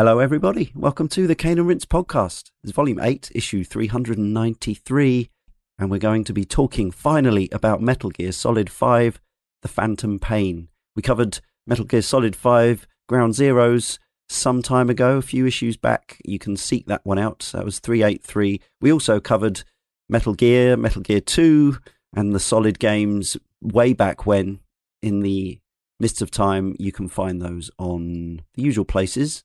Hello, everybody. Welcome to the Cane and Rinse podcast. It's volume 8, issue 393, and we're going to be talking finally about Metal Gear Solid 5 The Phantom Pain. We covered Metal Gear Solid 5 Ground Zeroes some time ago, a few issues back. You can seek that one out. That was 383. We also covered Metal Gear, Metal Gear 2, and the Solid games way back when in the Mists of Time. You can find those on the usual places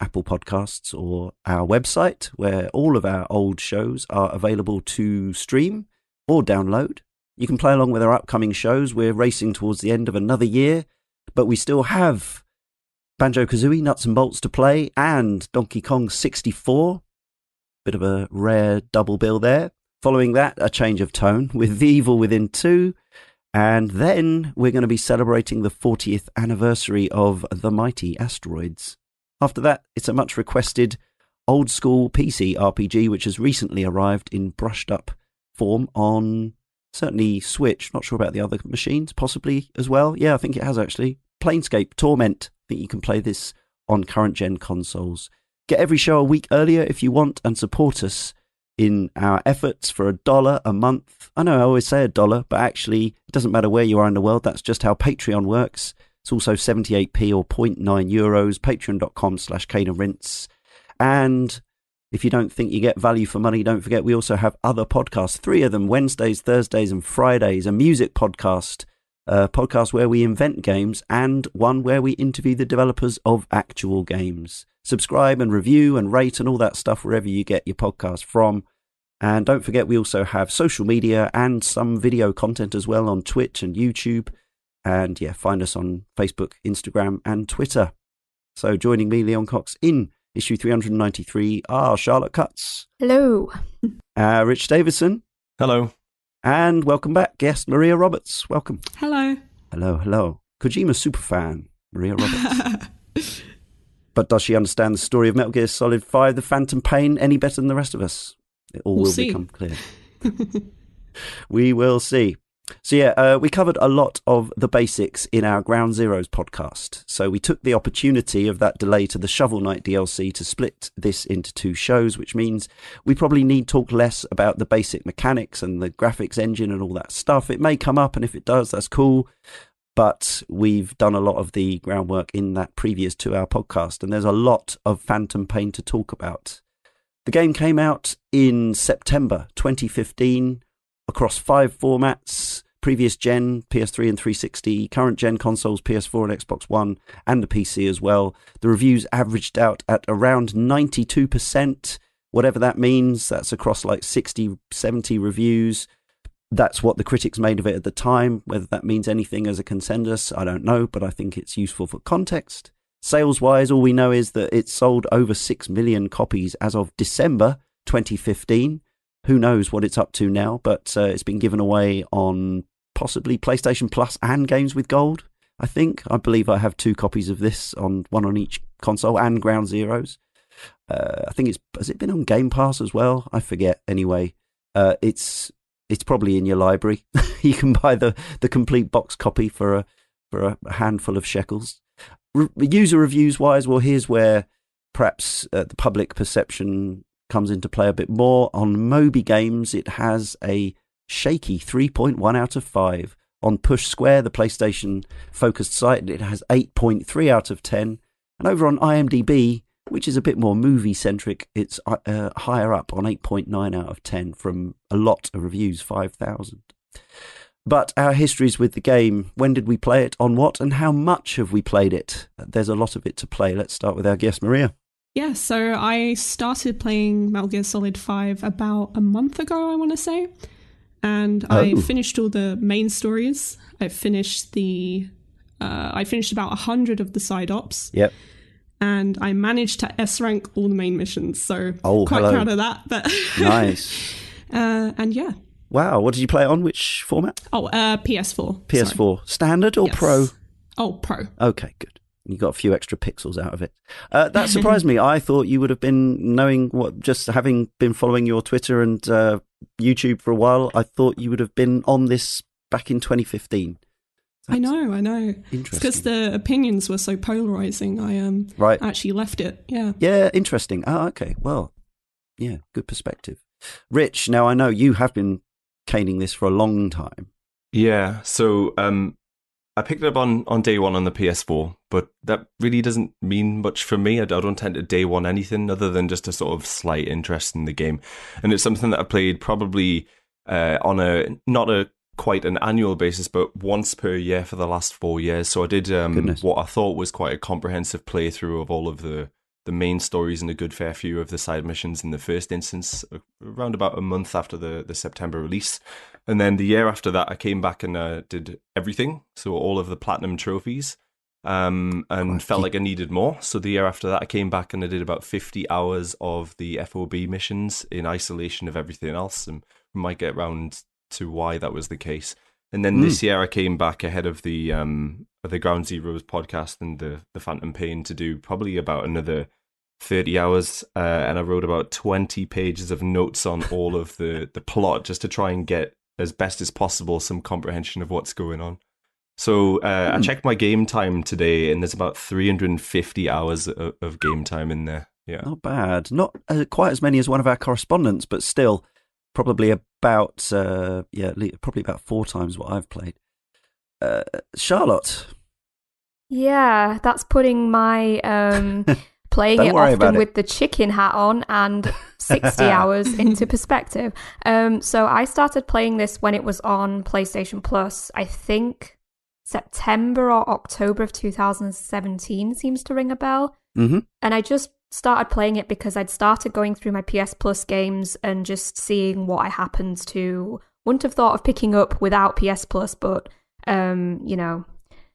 Apple Podcasts or our website, where all of our old shows are available to stream or download. You can play along with our upcoming shows. We're racing towards the end of another year, but we still have Banjo Kazooie, Nuts and Bolts to play, and Donkey Kong 64. Bit of a rare double bill there. Following that, a change of tone with The Evil Within 2. And then we're going to be celebrating the 40th anniversary of The Mighty Asteroids. After that, it's a much requested old school PC RPG which has recently arrived in brushed up form on certainly Switch. Not sure about the other machines, possibly as well. Yeah, I think it has actually. Planescape Torment. I think you can play this on current gen consoles. Get every show a week earlier if you want and support us in our efforts for a dollar a month. I know I always say a dollar, but actually, it doesn't matter where you are in the world. That's just how Patreon works. It's also 78p or 0.9 euros, patreon.com slash rinse. And if you don't think you get value for money, don't forget we also have other podcasts, three of them Wednesdays, Thursdays, and Fridays, a music podcast, a podcast where we invent games, and one where we interview the developers of actual games. Subscribe and review and rate and all that stuff wherever you get your podcast from. And don't forget, we also have social media and some video content as well on Twitch and YouTube. And yeah, find us on Facebook, Instagram, and Twitter. So joining me, Leon Cox, in issue 393 are Charlotte Cutts. Hello. Uh, Rich Davidson. Hello. And welcome back, guest Maria Roberts. Welcome. Hello. Hello, hello. Kojima superfan, Maria Roberts. but does she understand the story of Metal Gear Solid 5, The Phantom Pain, any better than the rest of us? It all We'll will see. become clear. we will see. So, yeah, uh, we covered a lot of the basics in our Ground Zeroes podcast. So, we took the opportunity of that delay to the Shovel Knight DLC to split this into two shows, which means we probably need to talk less about the basic mechanics and the graphics engine and all that stuff. It may come up, and if it does, that's cool. But we've done a lot of the groundwork in that previous two hour podcast, and there's a lot of Phantom Pain to talk about. The game came out in September 2015 across five formats previous gen PS3 and 360, current gen consoles PS4 and Xbox One, and the PC as well. The reviews averaged out at around 92%, whatever that means. That's across like 60, 70 reviews. That's what the critics made of it at the time. Whether that means anything as a consensus, I don't know, but I think it's useful for context. Sales wise, all we know is that it sold over 6 million copies as of December 2015 who knows what it's up to now, but uh, it's been given away on possibly PlayStation Plus and Games with Gold. I think I believe I have two copies of this on one on each console and Ground Zeroes. Uh, I think it's has it been on Game Pass as well? I forget. Anyway, uh, it's it's probably in your library. you can buy the the complete box copy for a for a handful of shekels. Re- user reviews wise, well, here's where perhaps uh, the public perception comes into play a bit more. On Moby Games, it has a shaky 3.1 out of 5. On Push Square, the PlayStation focused site, it has 8.3 out of 10. And over on IMDb, which is a bit more movie centric, it's uh, uh, higher up on 8.9 out of 10 from a lot of reviews, 5,000. But our histories with the game, when did we play it, on what, and how much have we played it? There's a lot of it to play. Let's start with our guest, Maria. Yeah, so I started playing Metal Gear Solid 5 about a month ago, I want to say. And I Oh. finished all the main stories. I finished the. Uh, I finished about 100 of the side ops. Yep. And I managed to S rank all the main missions. So Oh, quite hello. proud of that. But Nice. uh, And yeah. Wow, what did you play on? Which format? Oh, uh, PS4. PS4. Standard or Yes. Pro? Oh, Pro. Okay, good. You got a few extra pixels out of it. Uh, that surprised me. I thought you would have been knowing what, just having been following your Twitter and uh, YouTube for a while. I thought you would have been on this back in 2015. I know, I know. Interesting. because the opinions were so polarizing. I um right. actually left it. Yeah. Yeah, interesting. Oh, okay. Well, yeah, good perspective. Rich, now I know you have been caning this for a long time. Yeah, so um, I picked it up on, on day one on the PS4, but that really doesn't mean much for me. I, I don't tend to day one anything other than just a sort of slight interest in the game, and it's something that I played probably uh, on a not a quite an annual basis, but once per year for the last four years. So I did um, what I thought was quite a comprehensive playthrough of all of the the main stories and a good fair few of the side missions in the first instance, uh, around about a month after the the September release. And then the year after that, I came back and uh, did everything, so all of the platinum trophies, um, and felt like I needed more. So the year after that, I came back and I did about fifty hours of the FOB missions in isolation of everything else, and we might get round to why that was the case. And then this year, I came back ahead of the um the Ground Zeroes podcast and the the Phantom Pain to do probably about another 30 hours. Uh, and I wrote about 20 pages of notes on all of the, the plot just to try and get as best as possible some comprehension of what's going on. So uh, I Hmm. checked my game time today and there's about 350 hours of, of game time in there. Yeah. Not bad. Not uh, quite as many as one of our correspondents, but still probably about uh, yeah, probably about four times what I've played. Uh, Charlotte, Yeah, that's putting my um, playing Don't it often it. with the chicken hat on and 60 hours into perspective. Um, so I started playing this when it was on PlayStation Plus. I think September or October of 2017 seems to ring a bell. hmm And I just started playing it because I'd started going through my PS Plus games and just seeing what I happened to. Wouldn't have thought of picking up without PS Plus, but um, you know,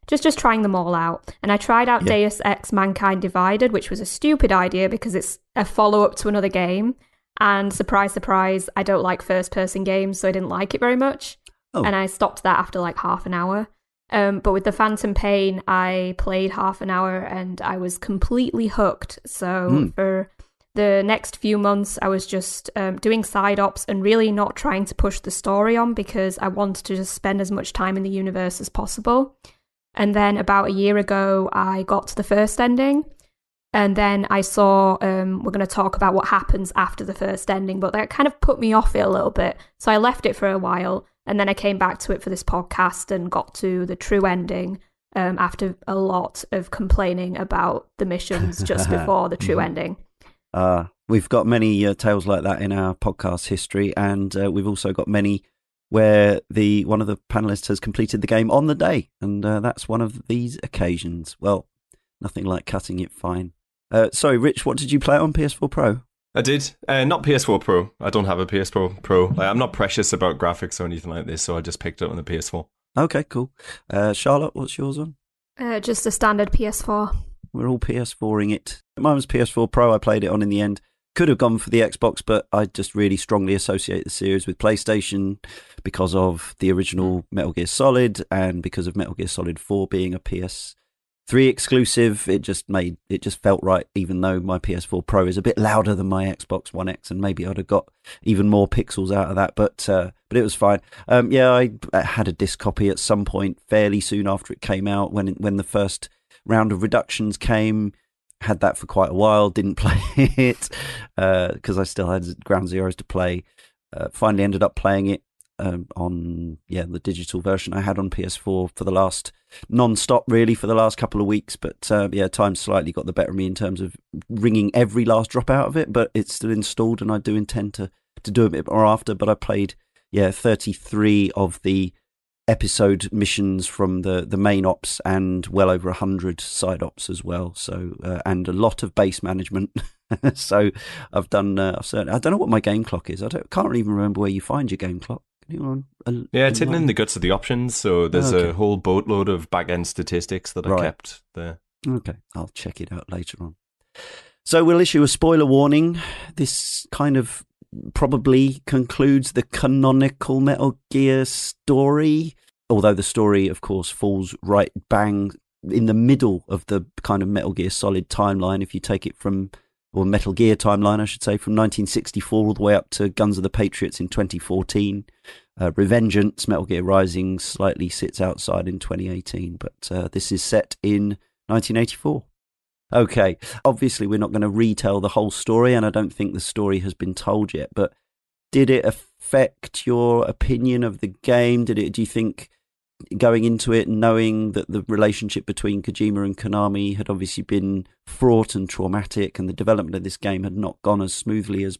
just just trying them all out. And I tried out Yeah. Deus Ex: Mankind Divided, which was a stupid idea because it's a follow up to another game. And surprise, surprise, I don't like first person games, so I didn't like it very much. Oh. And I stopped that after like half an hour. Um, but with the Phantom Pain, I played half an hour and I was completely hooked. So Mm. for the next few months, I was just um, doing side ops and really not trying to push the story on because I wanted to just spend as much time in the universe as possible. And then about a year ago, I got to the first ending. And then I saw, um, we're going to talk about what happens after the first ending, but that kind of put me off it a little bit. So I left it for a while. And then I came back to it for this podcast and got to the true ending um, after a lot of complaining about the missions just before the true Mhm. ending. Uh, we've got many uh, tales like that in our podcast history, and uh, we've also got many where the one of the panelists has completed the game on the day, and uh, that's one of these occasions. Well, nothing like cutting it fine. Uh, sorry, Rich, what did you play on PS4 Pro? I did. Uh, not PS4 Pro. I don't have a PS4 Pro. Like, I'm not precious about graphics or anything like this, so I just picked it up on the PS4. Okay, cool. Uh, Charlotte, what's yours on? Uh, just a standard PS4. We're all PS4ing it. Mine was PS4 Pro. I played it on in the end. Could have gone for the Xbox, but I just really strongly associate the series with PlayStation because of the original Metal Gear Solid and because of Metal Gear Solid 4 being a PS3 exclusive. It just made it just felt right, even though my PS4 Pro is a bit louder than my Xbox One X, and maybe I'd have got even more pixels out of that. But uh, but it was fine. Um, yeah, I I had a disc copy at some point fairly soon after it came out when when the first round of reductions came. Had that for quite a while. Didn't play it because I still had Ground Zeroes to play. Uh, finally, ended up playing it um, on yeah the digital version I had on PS4 for the last non-stop really for the last couple of weeks. But uh, yeah, time slightly got the better of me in terms of wringing every last drop out of it. But it's still installed, and I do intend to to do a bit more after. But I played yeah 33 of the episode missions from the the main ops and well over 100 side ops as well so uh, and a lot of base management so i've done uh, i've certainly i don't know what my game clock is i don't can't even remember where you find your game clock Can Anyone, uh, Yeah, it's hidden in the guts of the options, so there's Okay. a whole boatload of back end statistics that are Right. kept there. Okay, I'll check it out later on. So we'll issue a spoiler warning. This kind of probably concludes the canonical Metal Gear story, although the story, of course, falls right bang in the middle of the kind of Metal Gear Solid timeline. If you take it from, or Metal Gear timeline, I should say, from 1964 all the way up to Guns of the Patriots in 2014. Uh, Revengeance, Metal Gear Rising, slightly sits outside in 2018, but uh, this is set in 1984. Okay, obviously, we're not going to retell the whole story, and I don't think the story has been told yet, but did it affect your opinion of the game? Did it, do you think going into it knowing that the relationship between Kojima and Konami had obviously been fraught and traumatic and the development of this game had not gone as smoothly as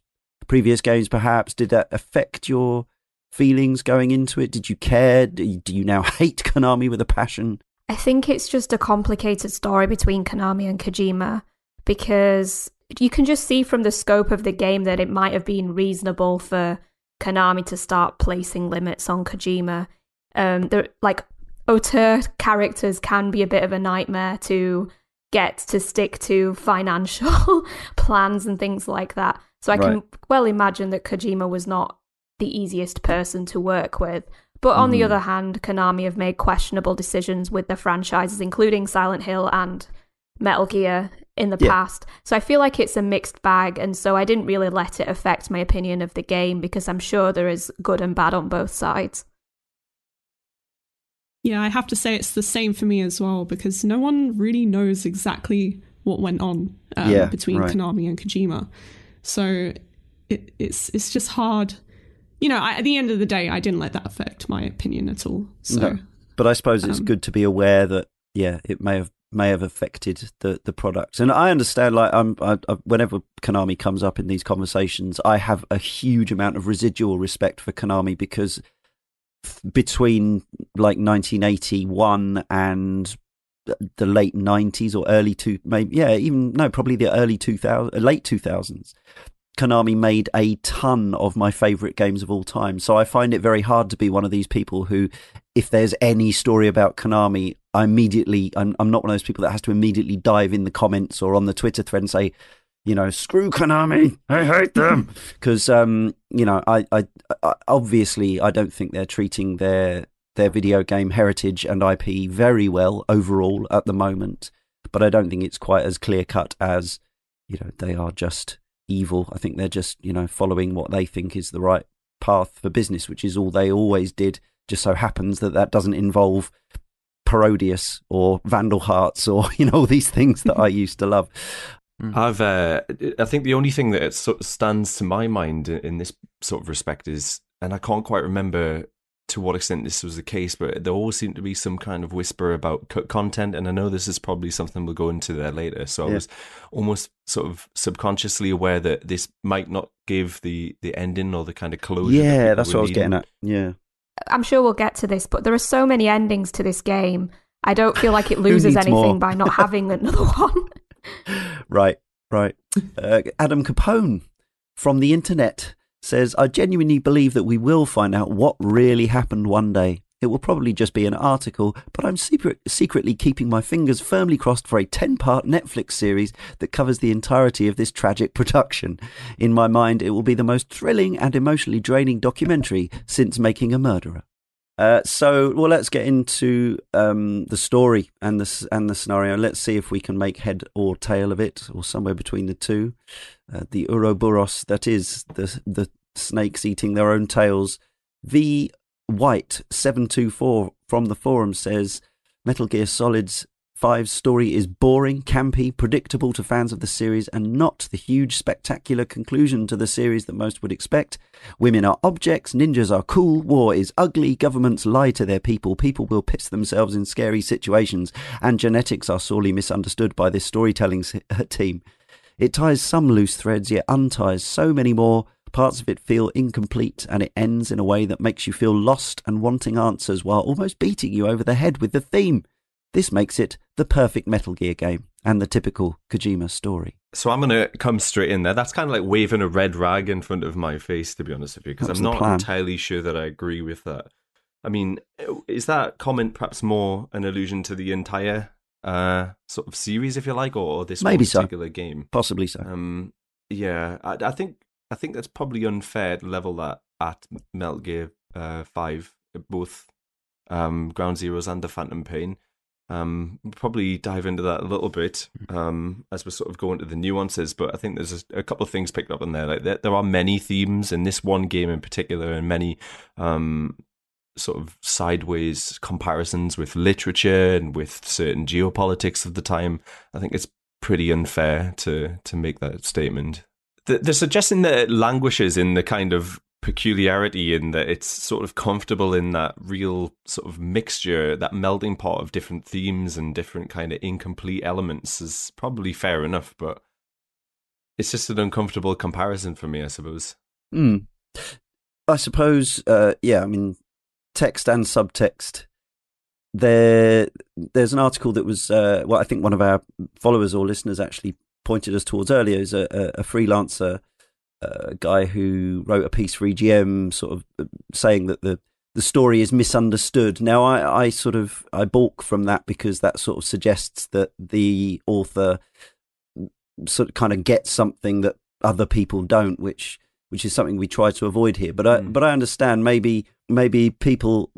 previous games perhaps? Did that affect your feelings going into it? Did you care? Do you now hate Konami with a passion I think it's just a complicated story between Konami and Kojima because you can just see from the scope of the game that it might have been reasonable for Konami to start placing limits on Kojima um, like auteur characters can be a bit of a nightmare to get to stick to financial plans and things like that. So I right. can well imagine that Kojima was not the easiest person to work with. But on mm. the mm-hmm. other hand, Konami have made questionable decisions with their franchises, including Silent Hill and Metal Gear in the yeah. past. So I feel like it's a mixed bag. And so I didn't really let it affect my opinion of the game because I'm sure there is good and bad on both sides. Yeah, I have to say it's the same for me as well because no one really knows exactly what went on um, yeah, between right. Konami and Kojima. So it, it's it's just hard. You know, I, at the end of the day, I didn't let that affect my opinion at all. So, no. but I suppose it's um, good to be aware that yeah, it may have may have affected the the product. And I understand, like, I'm I, I, whenever Konami comes up in these conversations, I have a huge amount of residual respect for Konami because between like 1981 and the late 90s or early two maybe yeah even no probably the early 2000 late 2000s Konami made a ton of my favorite games of all time so I find it very hard to be one of these people who if there's any story about Konami I immediately I'm, I'm not one of those people that has to immediately dive in the comments or on the Twitter thread and say you know, screw Konami, I hate them. Because, um, you know, I, I, I, obviously I don't think they're treating their their video game heritage and IP very well overall at the moment. But I don't think it's quite as clear cut as, you know, they are just evil. I think they're just, you know, following what they think is the right path for business, which is all they always did. Just so happens that that doesn't involve Parodius or Vandal Hearts or you know all these things that I used to love. Mm. I've, uh, I think the only thing that sort of stands to my mind in this sort of respect is, and I can't quite remember to what extent this was the case, but there always seemed to be some kind of whisper about cut content, and I know this is probably something we'll go into there later. So yeah. I was almost sort of subconsciously aware that this might not give the the ending or the kind of closure. Yeah, that that's what I was getting at. Yeah, I'm sure we'll get to this, but there are so many endings to this game. I don't feel like it loses anything more? by not having another one right, right. Uh, Adam Capone from the internet says, I genuinely believe that we will find out what really happened one day. It will probably just be an article, but I'm secret- secretly keeping my fingers firmly crossed for a 10 part Netflix series that covers the entirety of this tragic production. In my mind, it will be the most thrilling and emotionally draining documentary since Making a Murderer. Uh, so, well, let's get into um, the story and the and the scenario. Let's see if we can make head or tail of it, or somewhere between the two. Uh, the Ouroboros, that is the the snakes eating their own tails. V White seven two four from the forum says Metal Gear Solid's 5's story is boring, campy, predictable to fans of the series, and not the huge, spectacular conclusion to the series that most would expect. Women are objects, ninjas are cool, war is ugly, governments lie to their people, people will piss themselves in scary situations, and genetics are sorely misunderstood by this storytelling team. It ties some loose threads, yet unties so many more. Parts of it feel incomplete, and it ends in a way that makes you feel lost and wanting answers while almost beating you over the head with the theme. This makes it the perfect Metal Gear game and the typical Kojima story. So I'm going to come straight in there. That's kind of like waving a red rag in front of my face, to be honest with you, because I'm not plan. entirely sure that I agree with that. I mean, is that comment perhaps more an allusion to the entire uh, sort of series, if you like, or this Maybe particular so. game? Possibly so. Um, yeah, I, I, think I think that's probably unfair to level that at Metal Gear uh, Five, both um, Ground Zeroes and the Phantom Pain Um, we'll probably dive into that a little bit um, as we sort of go into the nuances. But I think there's a, a couple of things picked up in there. Like there, there, are many themes in this one game in particular, and many um, sort of sideways comparisons with literature and with certain geopolitics of the time. I think it's pretty unfair to to make that statement. They're suggesting that it languishes in the kind of peculiarity in that it's sort of comfortable in that real sort of mixture, that melding pot of different themes and different kind of incomplete elements is probably fair enough, but it's just an uncomfortable comparison for me, I suppose. Mm. I suppose, uh, yeah, I mean, text and subtext. There, there's an article that was, uh, well, I think one of our followers or listeners actually pointed us towards earlier, is a, a, a freelancer a guy who wrote a piece for EGM, sort of uh, saying that the the story is misunderstood. Now, I, I sort of I balk from that because that sort of suggests that the author sort of kind of gets something that other people don't, which which is something we try to avoid here. But I mm. but I understand maybe maybe people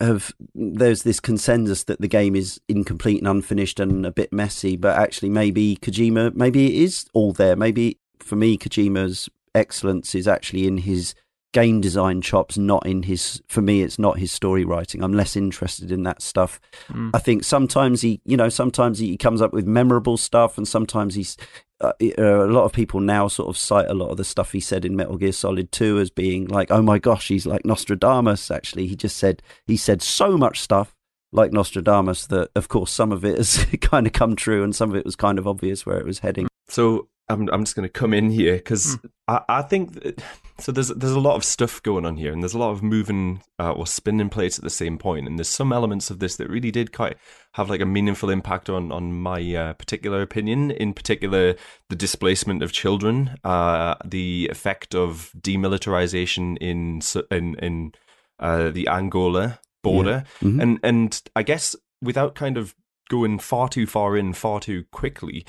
have there's this consensus that the game is incomplete and unfinished and a bit messy, but actually maybe Kojima maybe it is all there. Maybe for me Kojima's excellence is actually in his game design chops, not in his. For me, it's not his story writing. I'm less interested in that stuff. Mm. I think sometimes he, you know, sometimes he comes up with memorable stuff, and sometimes he's. Uh, uh, a lot of people now sort of cite a lot of the stuff he said in Metal Gear Solid 2 as being like, oh my gosh, he's like Nostradamus. Actually, he just said he said so much stuff like Nostradamus that, of course, some of it has kind of come true, and some of it was kind of obvious where it was heading. So I'm I'm just going to come in here because mm. I, I think that, so. There's there's a lot of stuff going on here, and there's a lot of moving uh, or spinning plates at the same point, and there's some elements of this that really did quite have like a meaningful impact on on my uh, particular opinion. In particular, the displacement of children, uh, the effect of demilitarization in in in uh, the Angola border, yeah. mm-hmm. and and I guess without kind of going far too far in far too quickly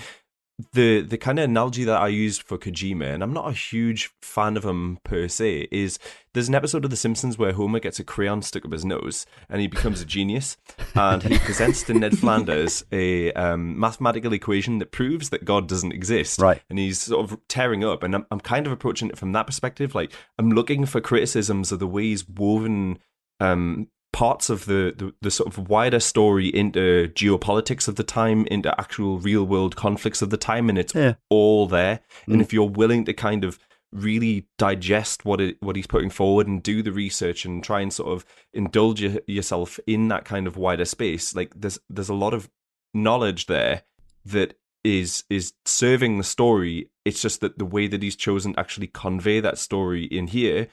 the the kind of analogy that I use for Kojima, and I'm not a huge fan of him per se, is there's an episode of The Simpsons where Homer gets a crayon stuck up his nose and he becomes a genius, and he presents to Ned Flanders a um, mathematical equation that proves that God doesn't exist. Right, and he's sort of tearing up, and I'm I'm kind of approaching it from that perspective. Like I'm looking for criticisms of the way he's woven um, parts of the, the, the, sort of wider story into geopolitics of the time, into actual real world conflicts of the time, and it's yeah. all there. Mm. And if you're willing to kind of really digest what it what he's putting forward and do the research and try and sort of indulge yourself in that kind of wider space, like there's there's a lot of knowledge there that is is serving the story. It's just that the way that he's chosen to actually convey that story in here,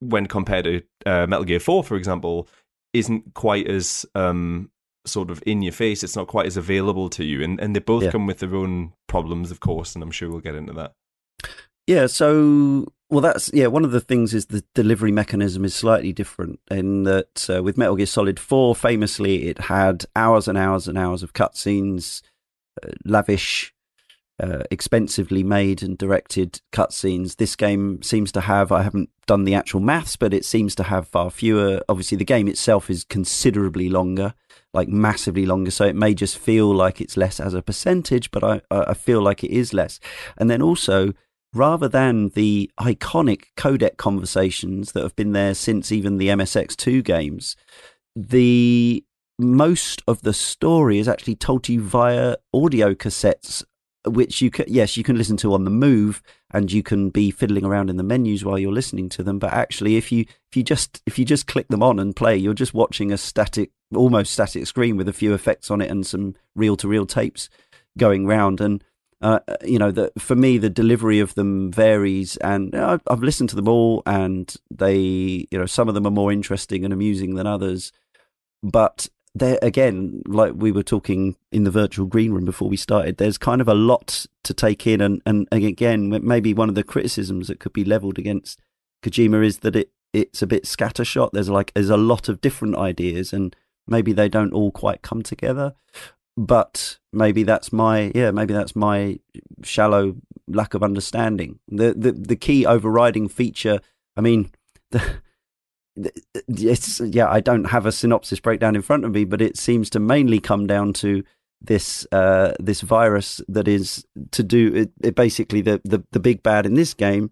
when compared to uh, Metal Gear Four, for example, isn't quite as um, sort of in your face. It's not quite as available to you, and and they both yeah. come with their own problems, of course. And I'm sure we'll get into that. Yeah. So well, that's yeah. One of the things is the delivery mechanism is slightly different in that uh, with Metal Gear Solid Four, famously, it had hours and hours and hours of cutscenes, uh, lavish uh, expensively made and directed cutscenes. This game seems to have, I haven't done the actual maths, but it seems to have far fewer. Obviously, the game itself is considerably longer, like massively longer. So it may just feel like it's less as a percentage, but I, I feel like it is less. And then also, rather than the iconic codec conversations that have been there since even the MSX2 games, the most of the story is actually told to you via audio cassettes which you can yes you can listen to on the move and you can be fiddling around in the menus while you're listening to them. But actually if you if you just if you just click them on and play you're just watching a static almost static screen with a few effects on it and some reel to reel tapes going round. And uh, you know that for me the delivery of them varies and I've, I've listened to them all and they you know some of them are more interesting and amusing than others. But there again, like we were talking in the virtual green room before we started, there's kind of a lot to take in, and and, again, maybe one of the criticisms that could be leveled against Kojima is that it it's a bit scattershot. There's like there's a lot of different ideas, and maybe they don't all quite come together. But maybe that's my yeah, maybe that's my shallow lack of understanding. The the the key overriding feature. I mean, the it's yeah, I don't have a synopsis breakdown in front of me, but it seems to mainly come down to this uh, this virus that is to do it, it basically the, the the big bad in this game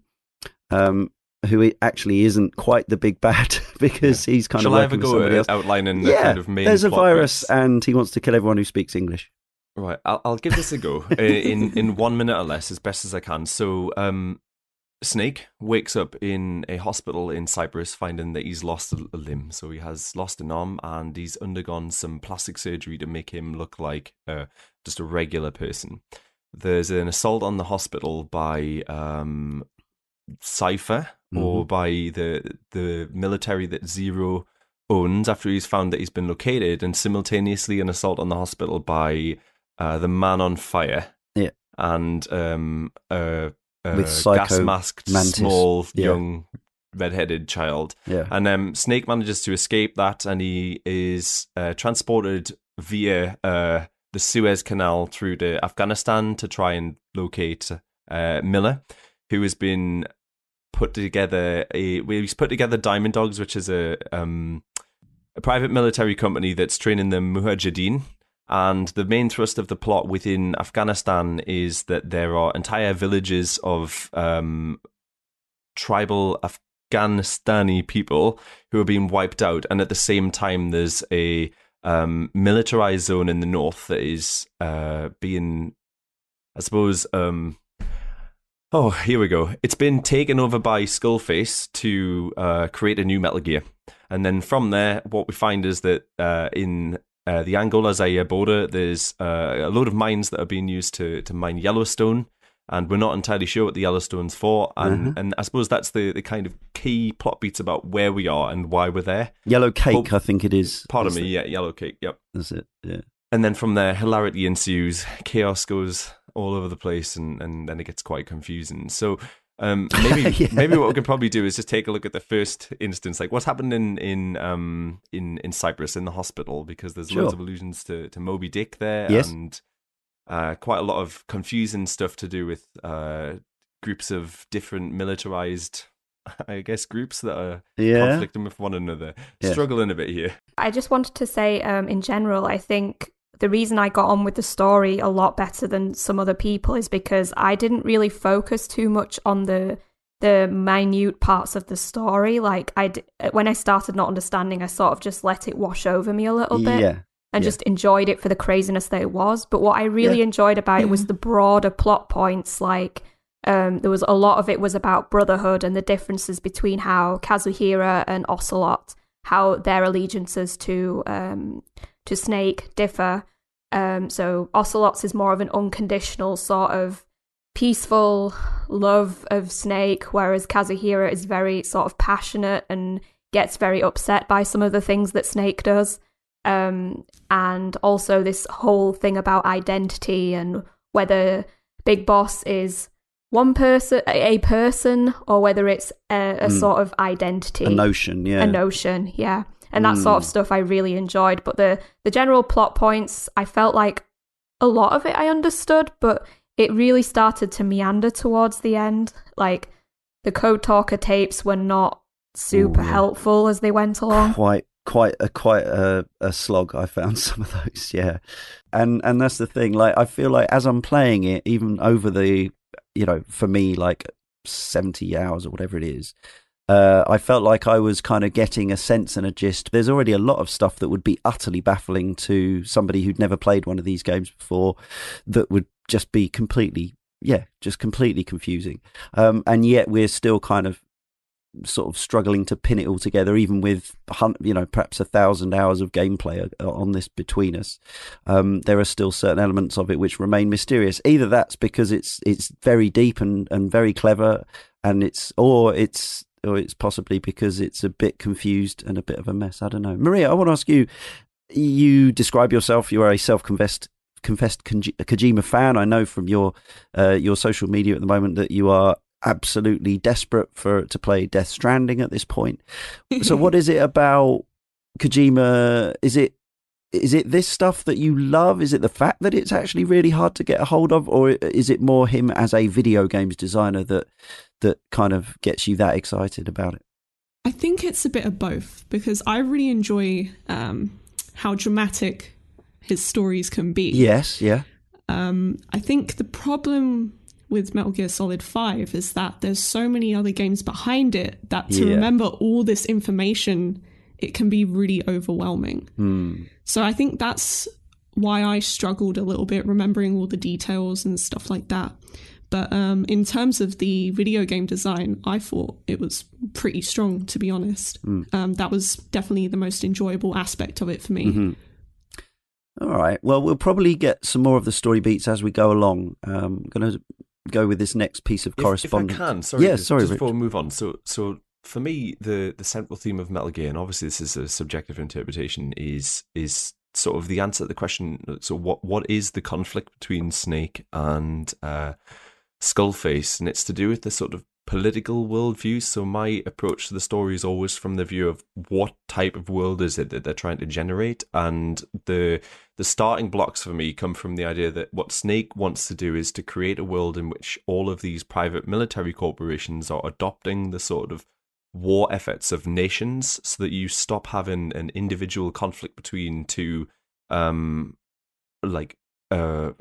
um, who actually isn't quite the big bad because yeah. he's kind Shall of I have a go at outlining the yeah, kind of main there's a virus bits? and he wants to kill everyone who speaks English. Right, I'll, I'll give this a go in in one minute or less, as best as I can. So, um, Snake wakes up in a hospital in Cyprus, finding that he's lost a, limb. So he has lost an arm, and he's undergone some plastic surgery to make him look like uh, just a regular person. There's an assault on the hospital by um, Cipher mm-hmm. or by the the military that Zero owns after he's found that he's been located, and simultaneously an assault on the hospital by uh, the Man on Fire. Yeah, and um, a, a with gas masked small yeah. young red-headed child. Yeah, and um, Snake manages to escape that, and he is uh, transported via uh, the Suez Canal through to Afghanistan to try and locate uh, Miller, who has been put together a he's put together Diamond Dogs, which is a um, a private military company that's training the Mujahideen. And the main thrust of the plot within Afghanistan is that there are entire villages of um, tribal Afghanistani people who are being wiped out, and at the same time, there's a um, militarized zone in the north that is uh, being, I suppose, um, Oh, here we go. It's been taken over by Skullface to uh, create a new Metal Gear. And then from there, what we find is that uh, in uh, the Angola Zaire border, there's uh, a load of mines that are being used to, to mine Yellowstone. And we're not entirely sure what the Yellowstone's for. And, mm-hmm. and I suppose that's the, the kind of key plot beats about where we are and why we're there. Yellow Cake, I think it is. Pardon me, yeah, Yellow Cake, yep. That's it, yeah. And then from there, hilarity ensues, chaos goes all over the place, and, and then it gets quite confusing. So um, maybe yeah. maybe what we could probably do is just take a look at the first instance, like what's happened in in um in in Cyprus in the hospital, because there's sure. loads of allusions to to Moby Dick there, yes. and uh, quite a lot of confusing stuff to do with uh, groups of different militarized. I guess groups that are yeah. conflicting with one another, yeah. struggling a bit here. I just wanted to say, um, in general, I think the reason I got on with the story a lot better than some other people is because I didn't really focus too much on the the minute parts of the story. Like I, when I started not understanding, I sort of just let it wash over me a little bit. Yeah. And yeah. just enjoyed it for the craziness that it was. But what I really yeah. enjoyed about it was the broader plot points. Like um, there was a lot of it was about brotherhood and the differences between how Kazuhira and Ocelot, how their allegiances to um, to Snake differ, um, so Ocelot's is more of an unconditional sort of peaceful love of Snake, whereas Kazuhira is very sort of passionate and gets very upset by some of the things that Snake does. Um, and also this whole thing about identity and whether Big Boss is one person, a person, or whether it's a, a mm. sort of identity, a notion, yeah, a notion, yeah and that mm. sort of hmm. stuff I really enjoyed. But the the general plot points, I felt like a lot of it I understood, but it really started to meander towards the end. Like the Code Talker tapes were not super Ooh, yeah. helpful as they went along. Quite quite a quite a, a slog I found some of those, yeah. And and that's the thing, like I feel like as I'm playing it, even over the you know, for me like seventy hours or whatever it is, uh, I felt like I was kind of getting a sense and a gist. There's already a lot of stuff that would be utterly baffling to somebody who'd never played one of these games before, that would just be completely, yeah, just completely confusing. Um, and yet we're still kind of sort of struggling to pin it all together, even with you know perhaps a thousand hours of gameplay uh, on this between us. Um, there are still certain elements of it which remain mysterious. Either that's because it's it's very deep and, and very clever, and it's or it's or it's possibly because it's a bit confused and a bit of a mess. I don't know. Maria, I want to ask you. You describe yourself. You are a self-confessed confessed Kojima fan. I know from your uh, your social media at the moment that you are absolutely desperate for to play Death Stranding at this point. so, what is it about Kojima? Is it is it this stuff that you love? Is it the fact that it's actually really hard to get a hold of, or is it more him as a video games designer that that kind of gets you that excited about it? I think it's a bit of both because I really enjoy um, how dramatic his stories can be. Yes, yeah. Um, I think the problem with Metal Gear Solid 5 is that there's so many other games behind it that to yeah. remember all this information, it can be really overwhelming. Mm. So I think that's why I struggled a little bit remembering all the details and stuff like that. But um, in terms of the video game design, I thought it was pretty strong, to be honest. Mm. Um, that was definitely the most enjoyable aspect of it for me. Mm-hmm. All right. Well, we'll probably get some more of the story beats as we go along. Um, I'm going to go with this next piece of correspondence. If I can, sorry, yeah, just, sorry, just before we move on. So, so for me, the the central theme of Metal Gear, and obviously this is a subjective interpretation, is is sort of the answer to the question. So, what what is the conflict between Snake and uh, Skullface? And it's to do with the sort of political worldview. So my approach to the story is always from the view of what type of world is it that they're trying to generate, and the the starting blocks for me come from the idea that what Snake wants to do is to create a world in which all of these private military corporations are adopting the sort of war efforts of nations so that you stop having an individual conflict between two um like uh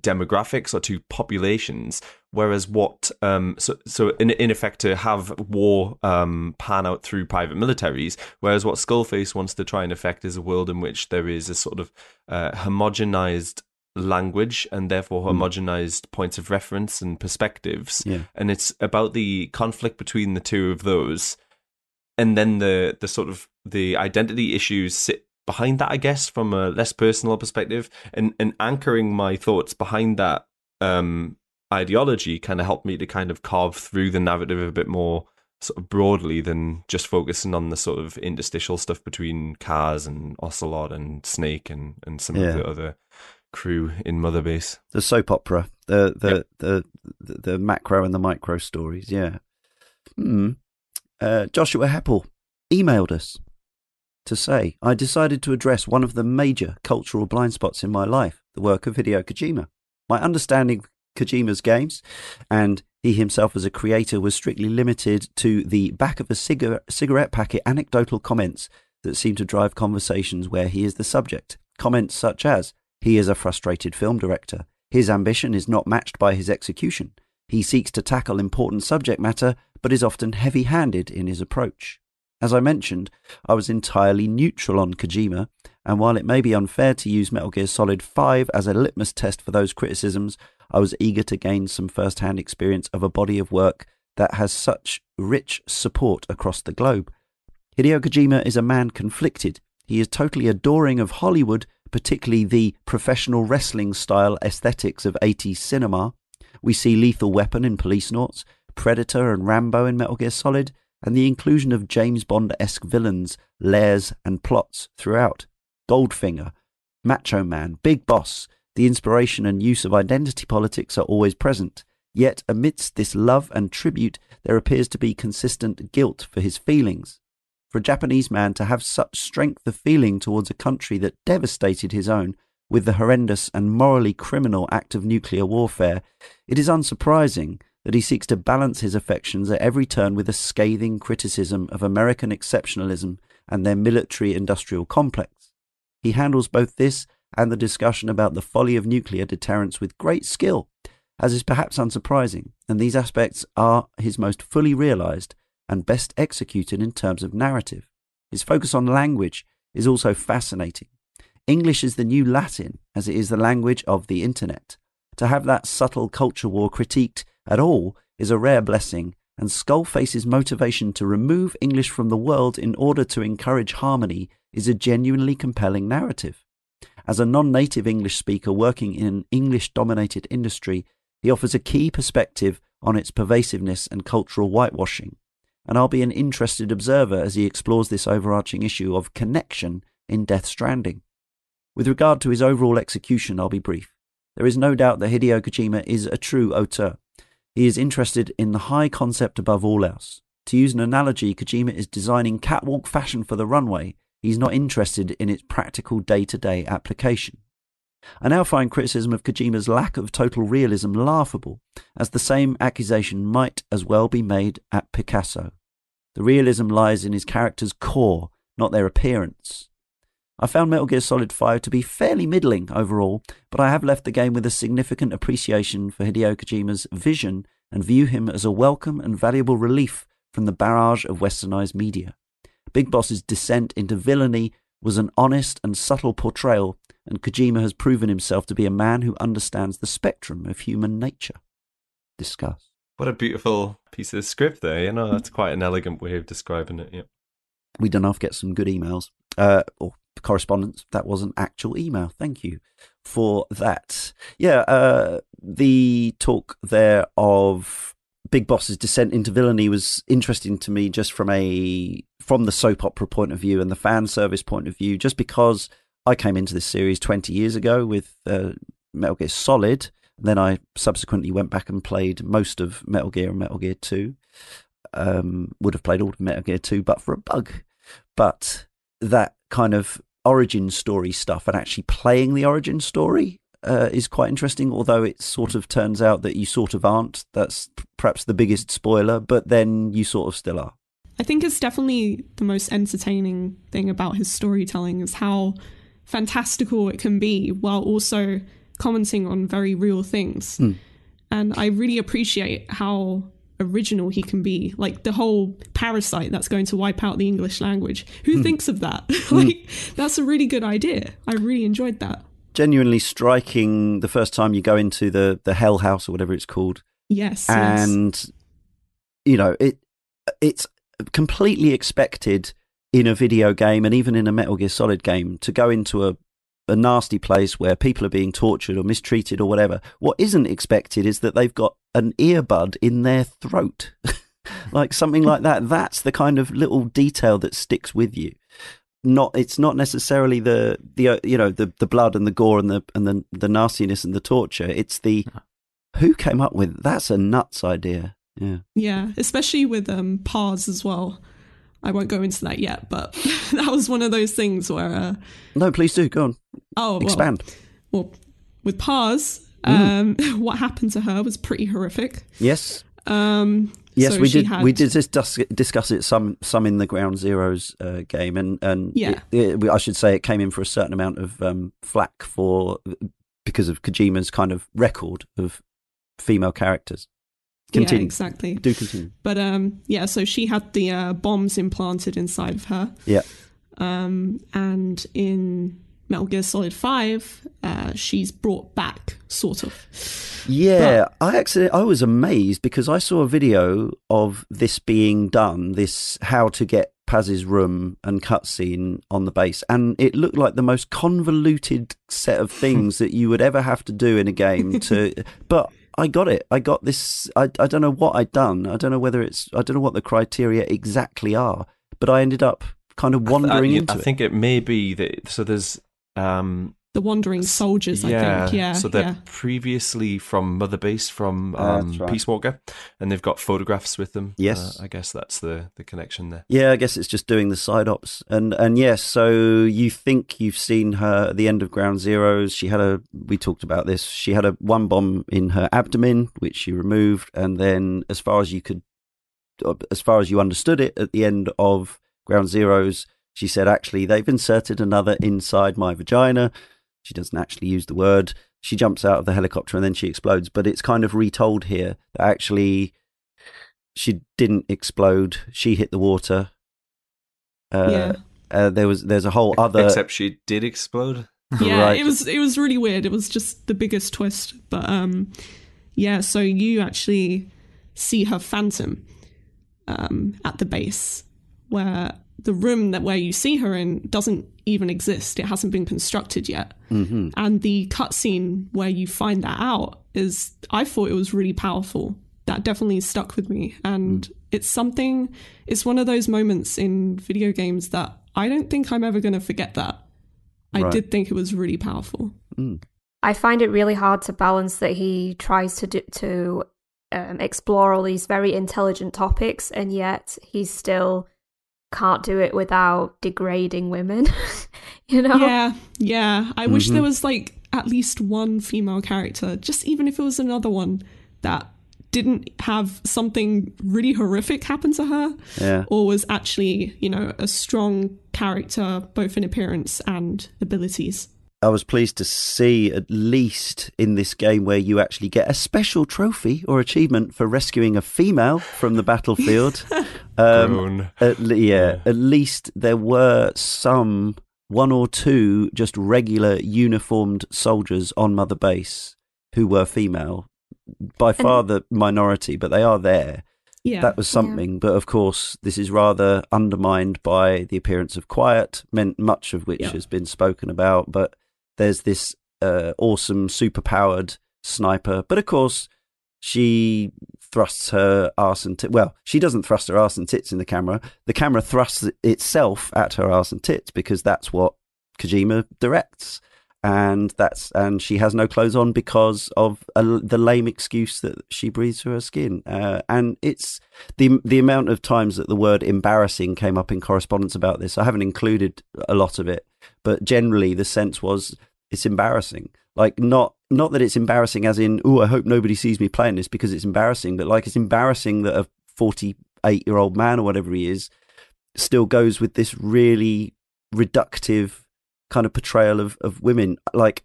demographics or two populations. Whereas what um so so in in effect to have war um pan out through private militaries whereas what skullface wants to try and effect is a world in which there is a sort of uh, homogenized language and therefore hmm. homogenized mm. points of reference and perspectives yeah. and it's about the conflict between the two of those and then the the sort of the identity issues sit behind that, I guess, from a less personal perspective, and and anchoring my thoughts behind that um, ideology kind of helped me to kind of carve through the narrative a bit more sort of broadly than just focusing on the sort of interstitial stuff between Kaz and Ocelot and Snake and and some yeah. of the other crew in Mother Base. The soap opera, the the yep. the, the, the macro and the micro stories. Yeah. Hmm. Uh, Joshua Heppel emailed us to say, I decided to address one of the major cultural blind spots in my life, the work of Hideo Kojima. My understanding of Kojima's games and he himself as a creator was strictly limited to the back of a cigar- cigarette packet anecdotal comments that seem to drive conversations where he is the subject. Comments such as, he is a frustrated film director. His ambition is not matched by his execution. He seeks to tackle important subject matter, but is often heavy handed in his approach. As I mentioned, I was entirely neutral on Kojima, and while it may be unfair to use Metal Gear Solid 5 as a litmus test for those criticisms, I was eager to gain some first hand experience of a body of work that has such rich support across the globe. Hideo Kojima is a man conflicted. He is totally adoring of Hollywood, particularly the professional wrestling style aesthetics of 80s cinema. We see Lethal Weapon in Police Policenauts, Predator and Rambo in Metal Gear Solid, and the inclusion of James Bond esque villains, lairs, and plots throughout. Goldfinger, Macho Man, Big Boss, the inspiration and use of identity politics are always present. Yet, amidst this love and tribute, there appears to be consistent guilt for his feelings. For a Japanese man to have such strength of feeling towards a country that devastated his own with the horrendous and morally criminal act of nuclear warfare, it is unsurprising that he seeks to balance his affections at every turn with a scathing criticism of American exceptionalism and their military industrial complex. He handles both this and the discussion about the folly of nuclear deterrence with great skill, as is perhaps unsurprising, and these aspects are his most fully realized and best executed in terms of narrative. His focus on language is also fascinating. English is the new Latin, as it is the language of the internet. To have that subtle culture war critiqued at all is a rare blessing, and Skullface's motivation to remove English from the world in order to encourage harmony is a genuinely compelling narrative. As a non native English speaker working in an English dominated industry, he offers a key perspective on its pervasiveness and cultural whitewashing. And I'll be an interested observer as he explores this overarching issue of connection in Death Stranding. With regard to his overall execution, I'll be brief. There is no doubt that Hideo Kojima is a true auteur. He is interested in the high concept above all else. To use an analogy, Kojima is designing catwalk fashion for the runway. He's not interested in its practical day to day application. I now find criticism of Kojima's lack of total realism laughable, as the same accusation might as well be made at Picasso. The realism lies in his character's core, not their appearance. I found Metal Gear Solid 5 to be fairly middling overall, but I have left the game with a significant appreciation for Hideo Kojima's vision and view him as a welcome and valuable relief from the barrage of westernized media. Big Boss's descent into villainy was an honest and subtle portrayal, and Kojima has proven himself to be a man who understands the spectrum of human nature. Discuss. What a beautiful piece of script there. You know, that's quite an elegant way of describing it. Yeah. We done off get some good emails uh, or correspondence. That was an actual email. Thank you for that. Yeah, uh, the talk there of Big Boss's descent into villainy was interesting to me just from a from the soap opera point of view and the fan service point of view, just because I came into this series 20 years ago with uh, Metal Gear Solid. Then I subsequently went back and played most of Metal Gear and Metal Gear 2. Um, would have played all of Metal Gear 2, but for a bug. But that kind of origin story stuff and actually playing the origin story uh, is quite interesting, although it sort of turns out that you sort of aren't. That's perhaps the biggest spoiler, but then you sort of still are. I think it's definitely the most entertaining thing about his storytelling is how fantastical it can be while also commenting on very real things. Mm. And I really appreciate how original he can be. Like the whole parasite that's going to wipe out the English language. Who mm. thinks of that? like mm. that's a really good idea. I really enjoyed that. Genuinely striking the first time you go into the the hell house or whatever it's called. Yes. And yes. you know, it it's completely expected in a video game and even in a Metal Gear Solid game to go into a a nasty place where people are being tortured or mistreated or whatever. What isn't expected is that they've got an earbud in their throat. like something like that. That's the kind of little detail that sticks with you. Not it's not necessarily the the uh, you know the the blood and the gore and the and the the nastiness and the torture. It's the who came up with that's a nuts idea. Yeah. Yeah, especially with um Paz as well. I won't go into that yet, but that was one of those things where. Uh, no, please do go on. Oh, expand. Well, well with Paz, mm. um, what happened to her was pretty horrific. Yes. Um, yes, so we did. Had... We did dis- discuss it some some in the Ground Zeroes uh, game, and and yeah, it, it, I should say it came in for a certain amount of um, flack for because of Kojima's kind of record of female characters. Continue. Yeah, exactly. Do continue. But um, yeah, so she had the uh, bombs implanted inside of her. Yeah. Um, and in Metal Gear Solid Five, uh, she's brought back, sort of. Yeah, but, I actually I was amazed because I saw a video of this being done, this how to get Paz's room and cutscene on the base, and it looked like the most convoluted set of things that you would ever have to do in a game. To, but I got it. I got this. I, I don't know what I'd done. I don't know whether it's. I don't know what the criteria exactly are. But I ended up kind of wandering I, I, into I it. think it may be that. So there's um the wandering soldiers. Yeah, I think. Yeah. So they're yeah. previously from Mother Base from um, right. Peace Walker, and they've got photographs with them. Yes, uh, I guess that's the the connection there. Yeah, I guess it's just doing the side ops, and and yes, so you think you've seen her at the end of Ground Zeroes. She had a. We talked about this. She had a one bomb in her abdomen, which she removed, and then as far as you could, as far as you understood it, at the end of Ground Zeroes. She said, actually, they've inserted another inside my vagina she doesn't actually use the word. She jumps out of the helicopter and then she explodes. But it's kind of retold here that actually she didn't explode. She hit the water. Uh, yeah. Uh, there was there's a whole other except she did explode. Yeah, right. it was it was really weird. It was just the biggest twist. But um, yeah. So you actually see her phantom um at the base where the room that where you see her in doesn't even exist. It hasn't been constructed yet. Mm-hmm. And the cutscene where you find that out is, I thought it was really powerful. That definitely stuck with me. And mm. it's something, it's one of those moments in video games that I don't think I'm ever going to forget that. I did think it was really powerful. Mm. I find it really hard to balance that he tries to do, to um, explore all these very intelligent topics, and yet he's still can't do it without degrading women. you know? Yeah, yeah. I mm-hmm. wish there mm-hmm. was like at least one female character, just even if it was another one that didn't have something really horrific happen to her yeah. or was actually, you know, a strong character both in appearance and abilities. I was pleased to see, at least in this game, where you actually get a special trophy or achievement for rescuing a female from the battlefield. um, at, yeah, yeah, at least there were some one or two just regular uniformed soldiers on Mother Base who were female. By far and, the minority, but they are there. Yeah, that was something. Yeah. But of course, this is rather undermined by the appearance of Quiet, meant much of which yeah. has been spoken about. But there's this uh, awesome, super-powered sniper. But of course, she thrusts her arse and well, she doesn't thrust her arse and tits in the camera. The camera thrusts itself at her arse and tits because that's what Kojima directs, and that's and she has no clothes on because of a, the lame excuse that she breathes through her skin. Uh, and it's the the amount of times that the word embarrassing came up in correspondence about this. I haven't included a lot of it, but generally the sense was it's embarrassing. Like not not that it's embarrassing as in oh I hope nobody sees me playing this because it's embarrassing, but like it's embarrassing that a 48 year old man or whatever he is still goes with this really reductive kind of portrayal of, of women. Like,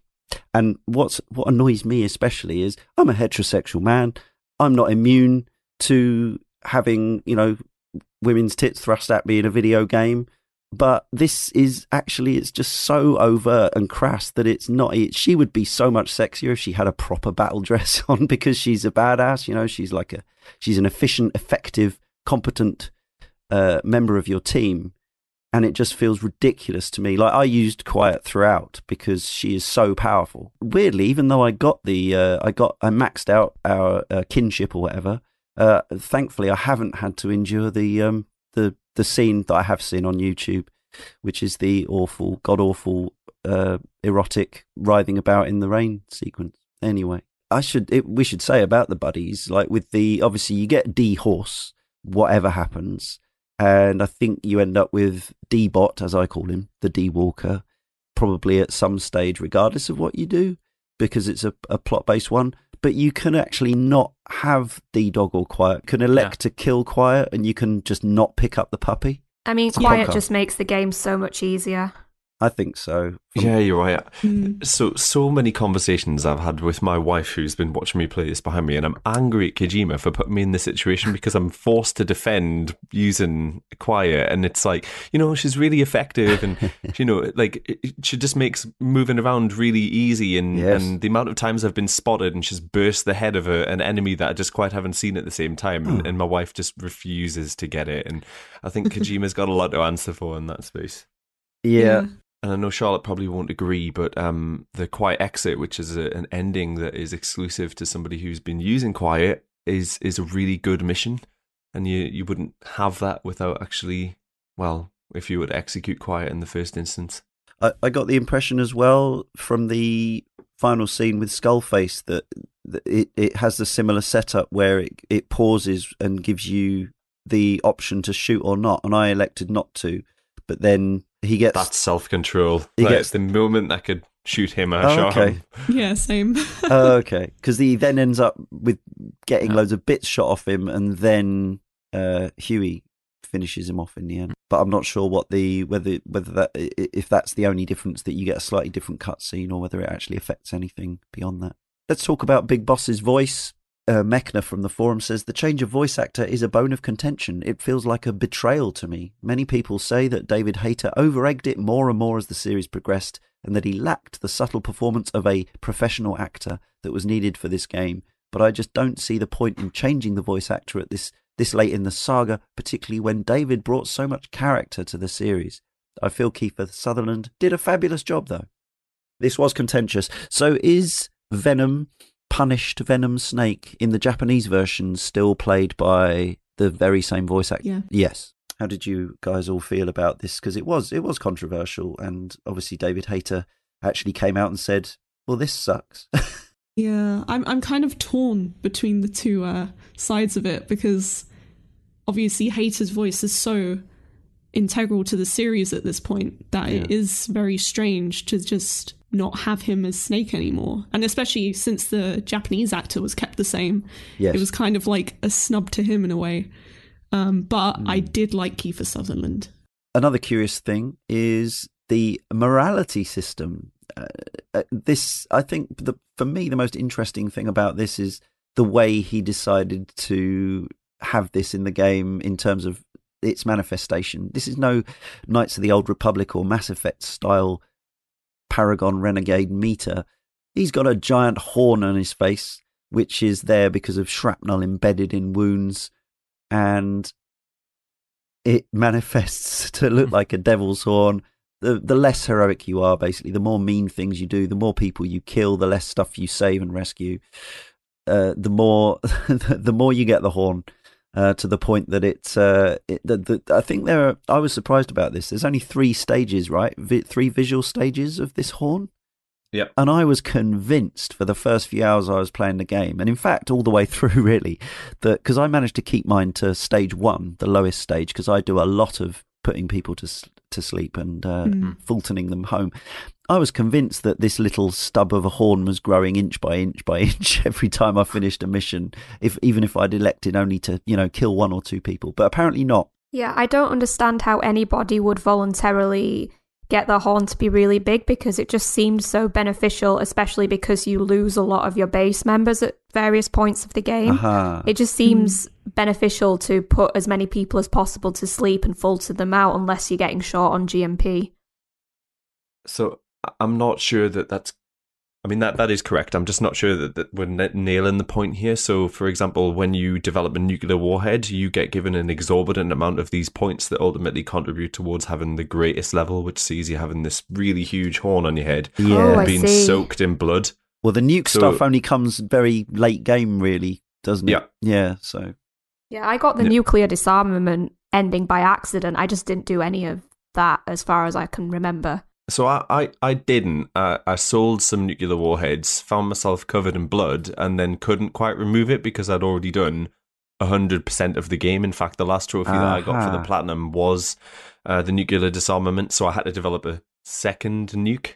and what's what annoys me especially is I'm a heterosexual man. I'm not immune to having you know women's tits thrust at me in a video game but this is actually it's just so overt and crass that it's not it, she would be so much sexier if she had a proper battle dress on because she's a badass you know she's like a she's an efficient effective competent uh, member of your team. And it just feels ridiculous to me. Like i used quiet throughout because she is so powerful. Weirdly even though i got the uh, i got i maxed out our uh, kinship or whatever uh, thankfully i haven't had to endure the um, the the scene that I have seen on YouTube, which is the awful, god awful, uh, erotic writhing about in the rain sequence. Anyway, I should it, we should say about the buddies, like with the obviously you get D horse, whatever happens, and I think you end up with D bot as I call him, the D walker, probably at some stage, regardless of what you do, because it's a, a plot based one but you can actually not have D Dog or Quiet. Can elect yeah. to kill Quiet, and you can just not pick up the puppy. I mean, Quiet just makes the game so much easier. I think so. Yeah, you're right. Mm. So so many conversations I've had with my wife who's been watching me play this behind me, and I'm angry at Kojima for putting me in this situation because I'm forced to defend using quiet, and it's like you know she's really effective, and you know like she just makes moving around really easy, and yes. and the amount of times I've been spotted and she's burst the head of a, an enemy that I just quite haven't seen at the same time, and, hmm. and my wife just refuses to get it, and I think Kojima's got a lot to answer for in that space. Yeah. And I know Charlotte probably won't agree, but um, the Quiet Exit, which is a, an ending that is exclusive to somebody who's been using Quiet, is is a really good mission, and you you wouldn't have that without actually, well, if you would execute Quiet in the first instance. I, I got the impression as well from the final scene with Skullface that, that it it has a similar setup where it it pauses and gives you the option to shoot or not, and I elected not to, but then he gets that's self control. He like, gets the moment I could shoot him. I oh, shot okay. him. Yeah, same. oh, okay, because he then ends up with getting yeah. loads of bits shot off him, and then uh, Huey finishes him off in the end. But I'm not sure what the whether whether that if that's the only difference that you get a slightly different cutscene, or whether it actually affects anything beyond that. Let's talk about Big Boss's voice uh, Mechner from the forum says the change of voice actor is a bone of contention. It feels like a betrayal to me. Many people say that David Hayter over-egged it more and more as the series progressed, and that he lacked the subtle performance of a professional actor that was needed for this game. But I just don't see the point in changing the voice actor at this this late in the saga, particularly when David brought so much character to the series. I feel Kiefer Sutherland did a fabulous job, though. This was contentious. So is Venom punished Venom Snake in the Japanese version still played by the very same voice actor? Yeah. Yes. How did you guys all feel about this? Because it was it was controversial, and obviously David Hayter actually came out and said, "Well, this sucks." yeah, I'm I'm kind of torn between the two uh, sides of it because obviously Hayter's voice is so integral to the series at this point that yeah. it is very strange to just not have him as Snake anymore. And especially since the Japanese actor was kept the same, yes. it was kind of like a snub to him in a way. Um, but mm. I did like Kiefer Sutherland. Another curious thing is the morality system. Uh, uh, this, I think, the, for me, the most interesting thing about this is the way he decided to have this in the game in terms of its manifestation. This is no Knights of the Old Republic or Mass Effect style Paragon Renegade meter. He's got a giant horn on his face, which is there because of shrapnel embedded in wounds, and it manifests to look like a devil's horn. The the less heroic you are, basically, the more mean things you do, the more people you kill, the less stuff you save and rescue. Uh, the more the more you get the horn uh, to the point that it's uh, it, the, the, I think there are, I was surprised about this. There's only three stages, right? Vi- three visual stages of this horn. Yep. And I was convinced for the first few hours I was playing the game, and in fact, all the way through, really, that because I managed to keep mine to stage one, the lowest stage, because I do a lot of putting people to to sleep and uh, mm. Fultoning them home. I was convinced that this little stub of a horn was growing inch by inch by inch every time I finished a mission, if even if I'd elected only to, you know, kill one or two people. But apparently not. Yeah, I don't understand how anybody would voluntarily get the horn to be really big because it just seemed so beneficial, especially because you lose a lot of your base members at various points of the game. Uh-huh. It just seems mm. beneficial to put as many people as possible to sleep and Fulton them out unless you're getting short on GMP. So I'm not sure that that's. I mean that that is correct. I'm just not sure that, that we're nailing the point here. So, for example, when you develop a nuclear warhead, you get given an exorbitant amount of these points that ultimately contribute towards having the greatest level, which sees you having this really huge horn on your head, yeah, oh, being soaked in blood. Well, the nuke so, stuff only comes very late game, really, doesn't it? Yeah, yeah. So, yeah, I got the yeah. nuclear disarmament ending by accident. I just didn't do any of that, as far as I can remember. So I, I, I didn't. Uh, I sold some nuclear warheads, found myself covered in blood, and then couldn't quite remove it because I'd already done hundred percent of the game. In fact, the last trophy uh-huh. that I got for the platinum was uh, the nuclear disarmament, so I had to develop a second nuke,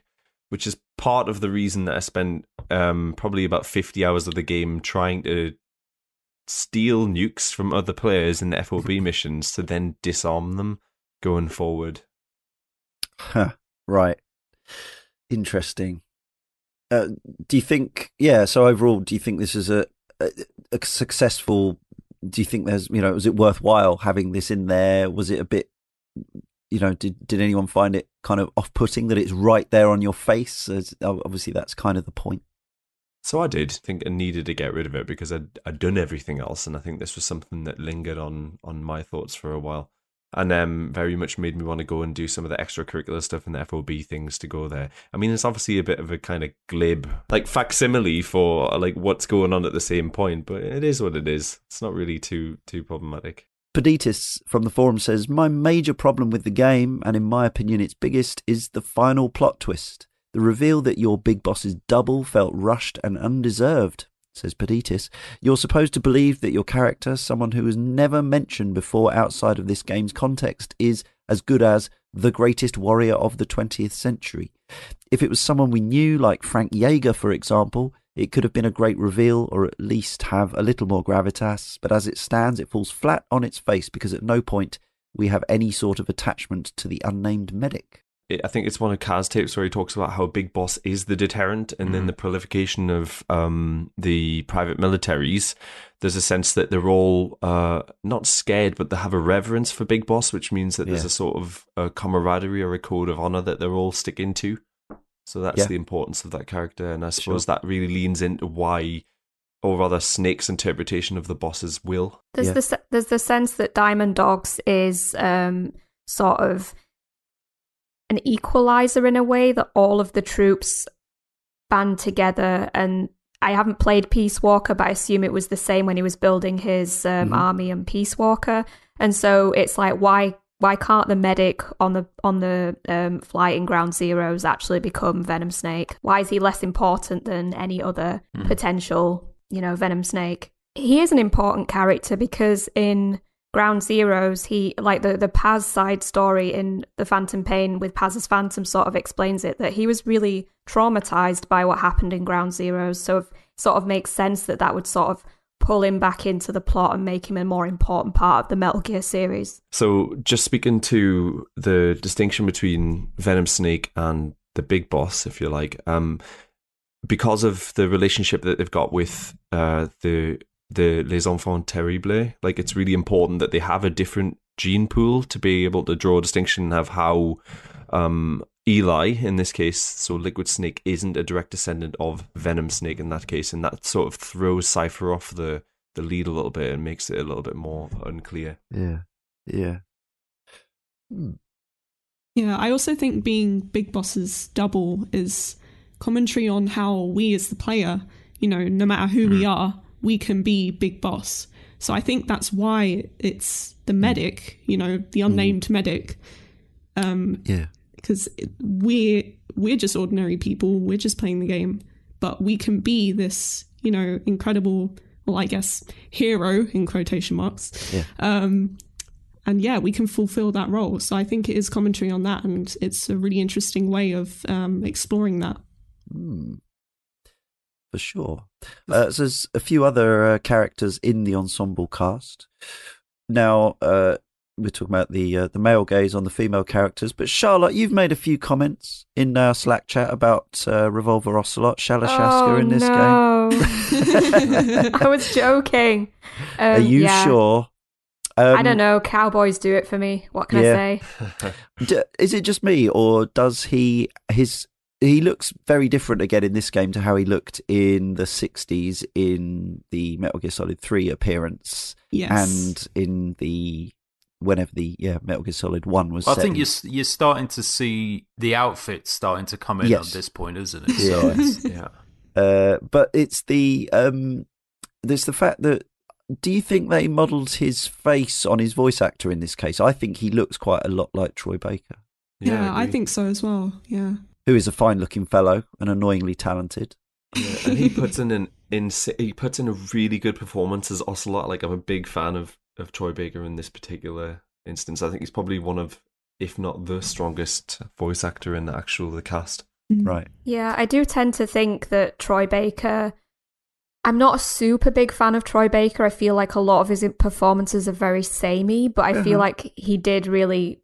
which is part of the reason that I spent um, probably about fifty hours of the game trying to steal nukes from other players in the FOB missions to then disarm them going forward. Huh. Right. Interesting. Uh, do you think? Yeah. So overall, do you think this is a, a, a successful? Do you think there's you know was it worthwhile having this in there? Was it a bit? You know, did did anyone find it kind of off putting that it's right there on your face? As, obviously, that's kind of the point. So I did think I needed to get rid of it because I'd, I'd done everything else, and I think this was something that lingered on on my thoughts for a while and um, very much made me want to go and do some of the extracurricular stuff and the FOB things to go there. I mean, it's obviously a bit of a kind of glib, like facsimile for like what's going on at the same point, but it is what it is. It's not really too too problematic. Peditis from the forum says, My major problem with the game, and in my opinion its biggest, is the final plot twist. The reveal that your big boss is double felt rushed and undeserved says Peditis, you're supposed to believe that your character, someone who was never mentioned before outside of this game's context, is as good as the greatest warrior of the 20th century. If it was someone we knew, like Frank Jaeger, for example, it could have been a great reveal or at least have a little more gravitas, but as it stands, it falls flat on its face because at no point we have any sort of attachment to the unnamed medic. I think it's one of Kaz tapes where he talks about how Big Boss is the deterrent, and mm. then the proliferation of um, the private militaries. There's a sense that they're all uh, not scared, but they have a reverence for Big Boss, which means that there's a sort of a camaraderie or a code of honor that they're all sticking to. So that's yeah. the importance of that character, and I suppose sure. that really leans into why, or rather, Snake's interpretation of the boss's will. There's yeah. the there's the sense that Diamond Dogs is um, sort of an equalizer in a way that all of the troops band together and I haven't played Peace Walker, but I assume it was the same when he was building his um, mm-hmm. army and Peace Walker. And so it's like, why why can't the medic on the on the um, flight in Ground Zeroes actually become Venom Snake? Why is he less important than any other mm. potential, you know, Venom Snake? He is an important character because in Ground Zeroes, he like the the Paz side story in the Phantom Pain with Paz's Phantom sort of explains it that he was really traumatized by what happened in Ground Zeroes. So it sort of makes sense that that would sort of pull him back into the plot and make him a more important part of the Metal Gear series. So just speaking to the distinction between Venom Snake and the big boss, if you like, um, because of the relationship that they've got with uh, the the Les Enfants Terribles, like it's really important that they have a different gene pool to be able to draw a distinction of how um, Eli, in this case, so Liquid Snake isn't a direct descendant of Venom Snake in that case, and that sort of throws Cipher off the, the lead a little bit and makes it a little bit more unclear. Yeah, yeah. Hmm. Yeah, I also think being Big Boss's double is commentary on how we as the player, you know, no matter who mm. we hmm. are, we can be Big Boss. So I think that's why it's the hmm. medic, you know, the unnamed mm. medic. Um, yeah, because we're we're just ordinary people. We're just playing the game, but we can be this, you know, incredible. Well, I guess hero in quotation marks. Yeah. Um, and yeah, we can fulfill that role. So I think it is commentary on that, and it's a really interesting way of um, exploring that. Mm, for sure. Uh, so there's a few other uh, characters in the ensemble cast. Now, uh, we're talking about the uh, the male gaze on the female characters, but Charlotte, you've made a few comments in our Slack chat about uh, Revolver Ocelot, Shalashaska oh, in this no. game. I was joking. Um, Are you yeah. sure? Um, I don't know. Cowboys do it for me. What can yeah. I say? Is it just me, or does he his he looks very different again in this game to how he looked in the 60s in the Metal Gear Solid 3 appearance yes. and in the whenever the yeah Metal Gear Solid 1 was I think you're you're starting to see the outfit starting to come in yes. at this point isn't it so yeah uh, but it's the um there's the fact that do you think they modelled his face on his voice actor in this case? I think he looks quite a lot like Troy Baker. Yeah, yeah I, I, think so as well. Yeah who is a fine-looking fellow and annoyingly talented. Yeah, and he puts in an in he puts in a really good performance as Ocelot. Like I'm a big fan of of Troy Baker in this particular instance. I think he's probably one of, if not the strongest voice actor in the actual the cast. Mm-hmm. Right. Yeah, I do tend to think that Troy Baker. I'm not a super big fan of Troy Baker. I feel like a lot of his performances are very samey, but I uh-huh. feel like he did really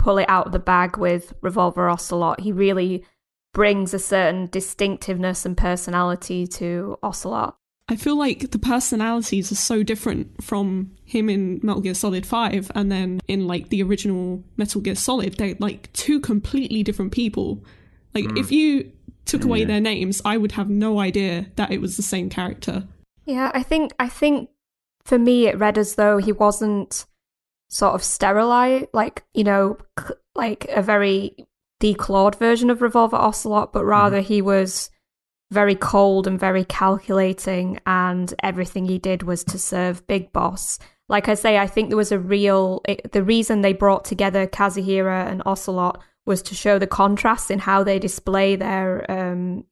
pull it out of the bag with Revolver Ocelot. He really brings a certain distinctiveness and personality to Ocelot. I feel like the personalities are so different from him in Metal Gear Solid 5 and then in like the original Metal Gear Solid. They're like two completely different people. Like mm. if you took away their names, I would have no idea that it was the same character. Yeah, I think I think for me it read as though he wasn't sort of sterilized, like, you know, like a very declawed version of Revolver Ocelot, but rather mm. he was very cold and very calculating, and everything he did was to serve Big Boss. Like I say, I think there was a real. It, the reason they brought together Kazuhira and Ocelot was to show the contrast in how they display their um,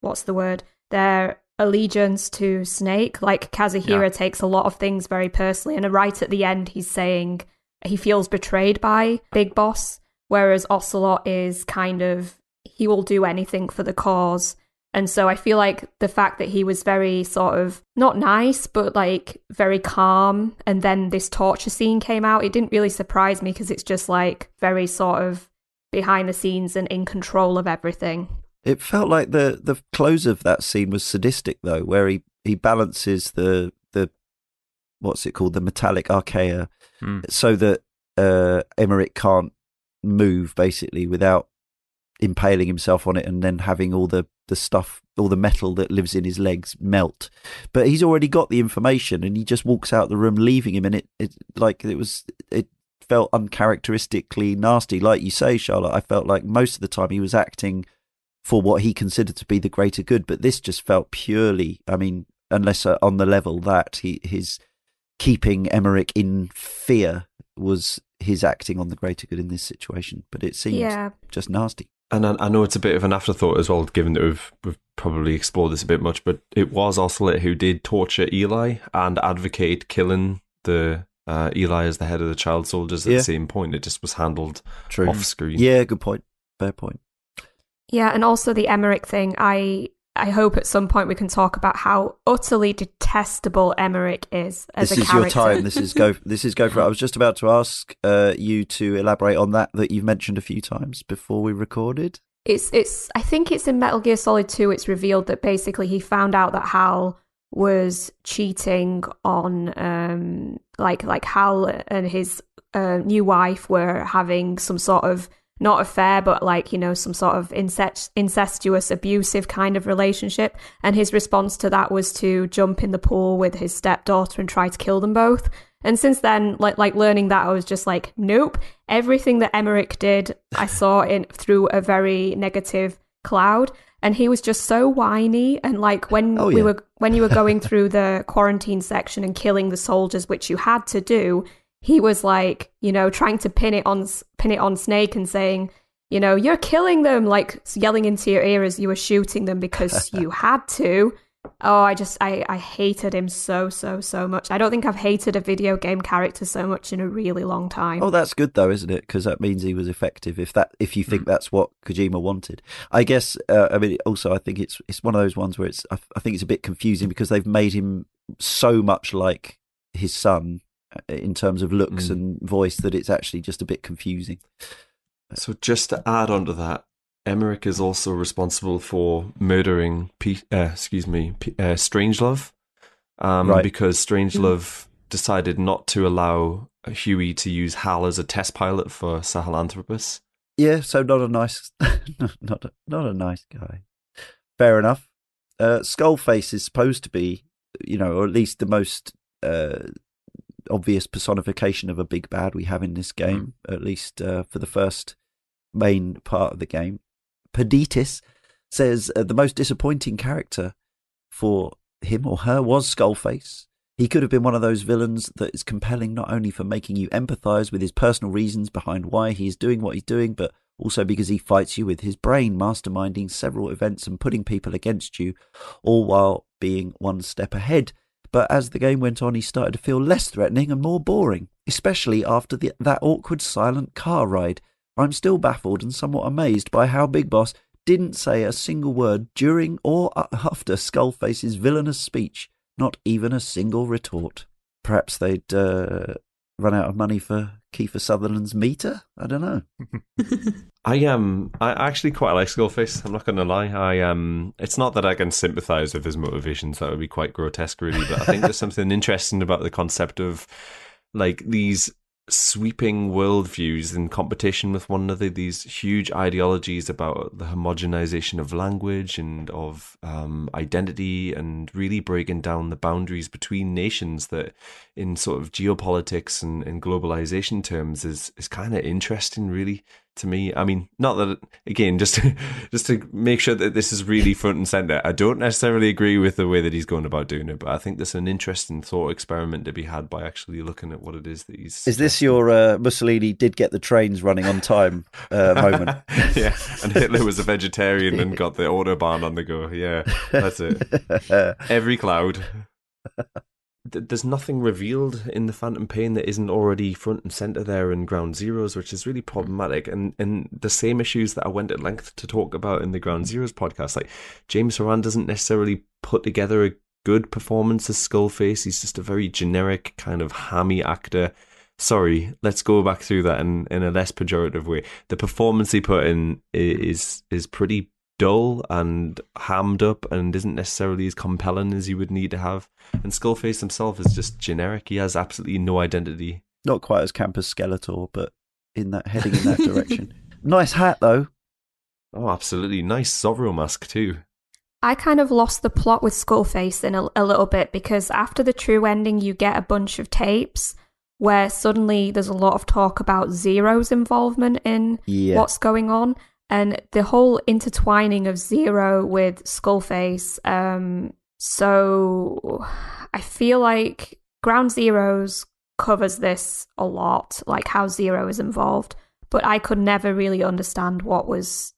what's the word? Their allegiance to Snake. Like Kazuhira yeah. takes a lot of things very personally, and right at the end, he's saying he feels betrayed by Big Boss, whereas Ocelot is kind of he will do anything for the cause. And so I feel like the fact that he was very sort of not nice, but like very calm, and then this torture scene came out, it didn't really surprise me because it's just like very sort of behind the scenes and in control of everything. It felt like the the close of that scene was sadistic though, where he he balances the the what's it called? The metallic archaea, mm. so that uh, Emmerich can't move basically without impaling himself on it and then having all the the stuff all the metal that lives in his legs melt. But he's already got the information and he just walks out the room leaving him and it, it like it was it felt uncharacteristically nasty. Like you say charlotte i felt like most of the time he was acting for what he considered to be the greater good. But this just felt purely, I mean, unless uh, on the level that he his keeping Emmerich in fear was his acting on the greater good in this situation. But it seems yeah. just nasty. And I, I, know it's a bit of an afterthought as well, given that we've we've probably explored this a bit much. But it was Ocelot who did torture Eli and advocate killing the uh, Eli as the head of the child soldiers at yeah. the same point. It just was handled True. off screen. Yeah, good point. Fair point. Yeah, and also the Emmerich thing. I I hope at some point we can talk about how utterly detestable Emmerich is as this a is character. your time. This is go. This is go for it. I was just about to ask uh, you to elaborate on that that you've mentioned a few times before we recorded. It's it's. I think it's in Metal Gear Solid Two. It's revealed that basically he found out that Hal was cheating on um like like Hal and his uh, new wife were having some sort of not affair but like you know some sort of incest- incestuous abusive kind of relationship. And his response to that was to jump in the pool with his stepdaughter and try to kill them both. And since then like like learning that I was just like nope. Everything that Emmerich did I saw in through a very negative cloud. And he was just so whiny and like when oh, yeah. we were when you were going through the quarantine section and killing the soldiers which you had to do he was like you know trying to pin it on pin it on snake and saying you know you're killing them like yelling into your ear as you were shooting them because you had to Oh, I just I I hated him so so so much. I don't think I've hated a video game character so much in a really long time. Oh, that's good though, isn't it? Because that means he was effective. If that if you think mm. that's what Kojima wanted, I guess. Uh, I mean, also I think it's it's one of those ones where it's I, I think it's a bit confusing because they've made him so much like his son in terms of looks mm. and voice that it's actually just a bit confusing. So just to add on to that, Emmerich is also responsible for murdering, P- uh, excuse me, P- uh, Strangelove, um, right. because Strangelove decided not to allow Huey to use Hal as a test pilot for Sahelanthropus. Yeah, so not a nice, not a, not a nice guy. Fair enough. Uh, Skullface is supposed to be, you know, or at least the most uh, obvious personification of a big bad we have in this game, mm. at least uh, for the first main part of the game. Peditis says uh, the most disappointing character for him or her was Skullface. He could have been one of those villains that is compelling not only for making you empathize with his personal reasons behind why he is doing what he's doing, but also because he fights you with his brain, masterminding several events and putting people against you, all while being one step ahead. But as the game went on, he started to feel less threatening and more boring, especially after the, that awkward silent car ride I'm still baffled and somewhat amazed by how Big Boss didn't say a single word during or after Skullface's villainous speech, not even a single retort. Perhaps they'd uh, run out of money for Kiefer Sutherland's meter? I don't know. I um I actually quite like Skullface. I'm not going to lie. I um it's not that I can sympathise with his motivations. That would be quite grotesque, really. But I think there's something interesting about the concept of like these sweeping worldviews in competition with one another, these huge ideologies about the homogenization of language and of um, identity, and really breaking down the boundaries between nations that, in sort of geopolitics and, and globalization terms, is, is kind of interesting, really to me. I mean, not that again, just to, just to make sure that this is really front and center. I don't necessarily agree with the way that he's going about doing it, but I think there's an interesting thought experiment to be had by actually looking at what it is that he's. Is this your uh, Mussolini did get the trains running on time uh, moment? yeah, and Hitler was a vegetarian and got the autobahn on the go. Yeah, that's it. Every cloud there's nothing revealed in the Phantom Pain that isn't already front and center there in Ground Zeroes, which is really problematic. And and the same issues that I went at length to talk about in the Ground Zeroes podcast, like James Horan doesn't necessarily put together a good performance as Skullface. He's just a very generic kind of hammy actor. Sorry, let's go back through that in, in a less pejorative way. The performance he put in is is pretty dull and hammed up and isn't necessarily as compelling as you would need to have. And Skullface himself is just generic. He has absolutely no identity. Not quite as camp as Skeletor, but in that heading in that direction. nice hat though. Oh, absolutely nice Zorro mask too. I kind of lost the plot with Skullface in a, a little bit because after the true ending, you get a bunch of tapes where suddenly there's a lot of talk about Zero's involvement in yeah. what's going on and the whole intertwining of Zero with Skullface. Um, so I feel like Ground Zeroes covers this a lot, like how Zero is involved, but I could never really understand what was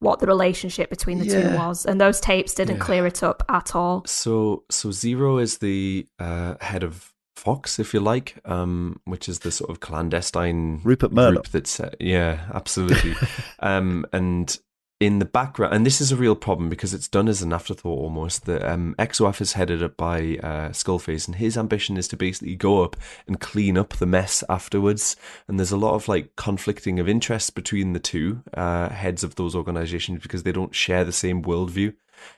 what the relationship between the yeah. two was, and those tapes didn't yeah. clear it up at all. So, so Zero is the uh, head of Fox, if you like, um, which is the sort of clandestine Rupert Murdoch. Group that's uh, yeah, absolutely. um, and in the background, and this is a real problem because it's done as an afterthought almost. The um, XOF is headed up by uh, Skullface, and his ambition is to basically go up and clean up the mess afterwards. And there's a lot of like conflicting of interests between the two uh, heads of those organizations because they don't share the same worldview.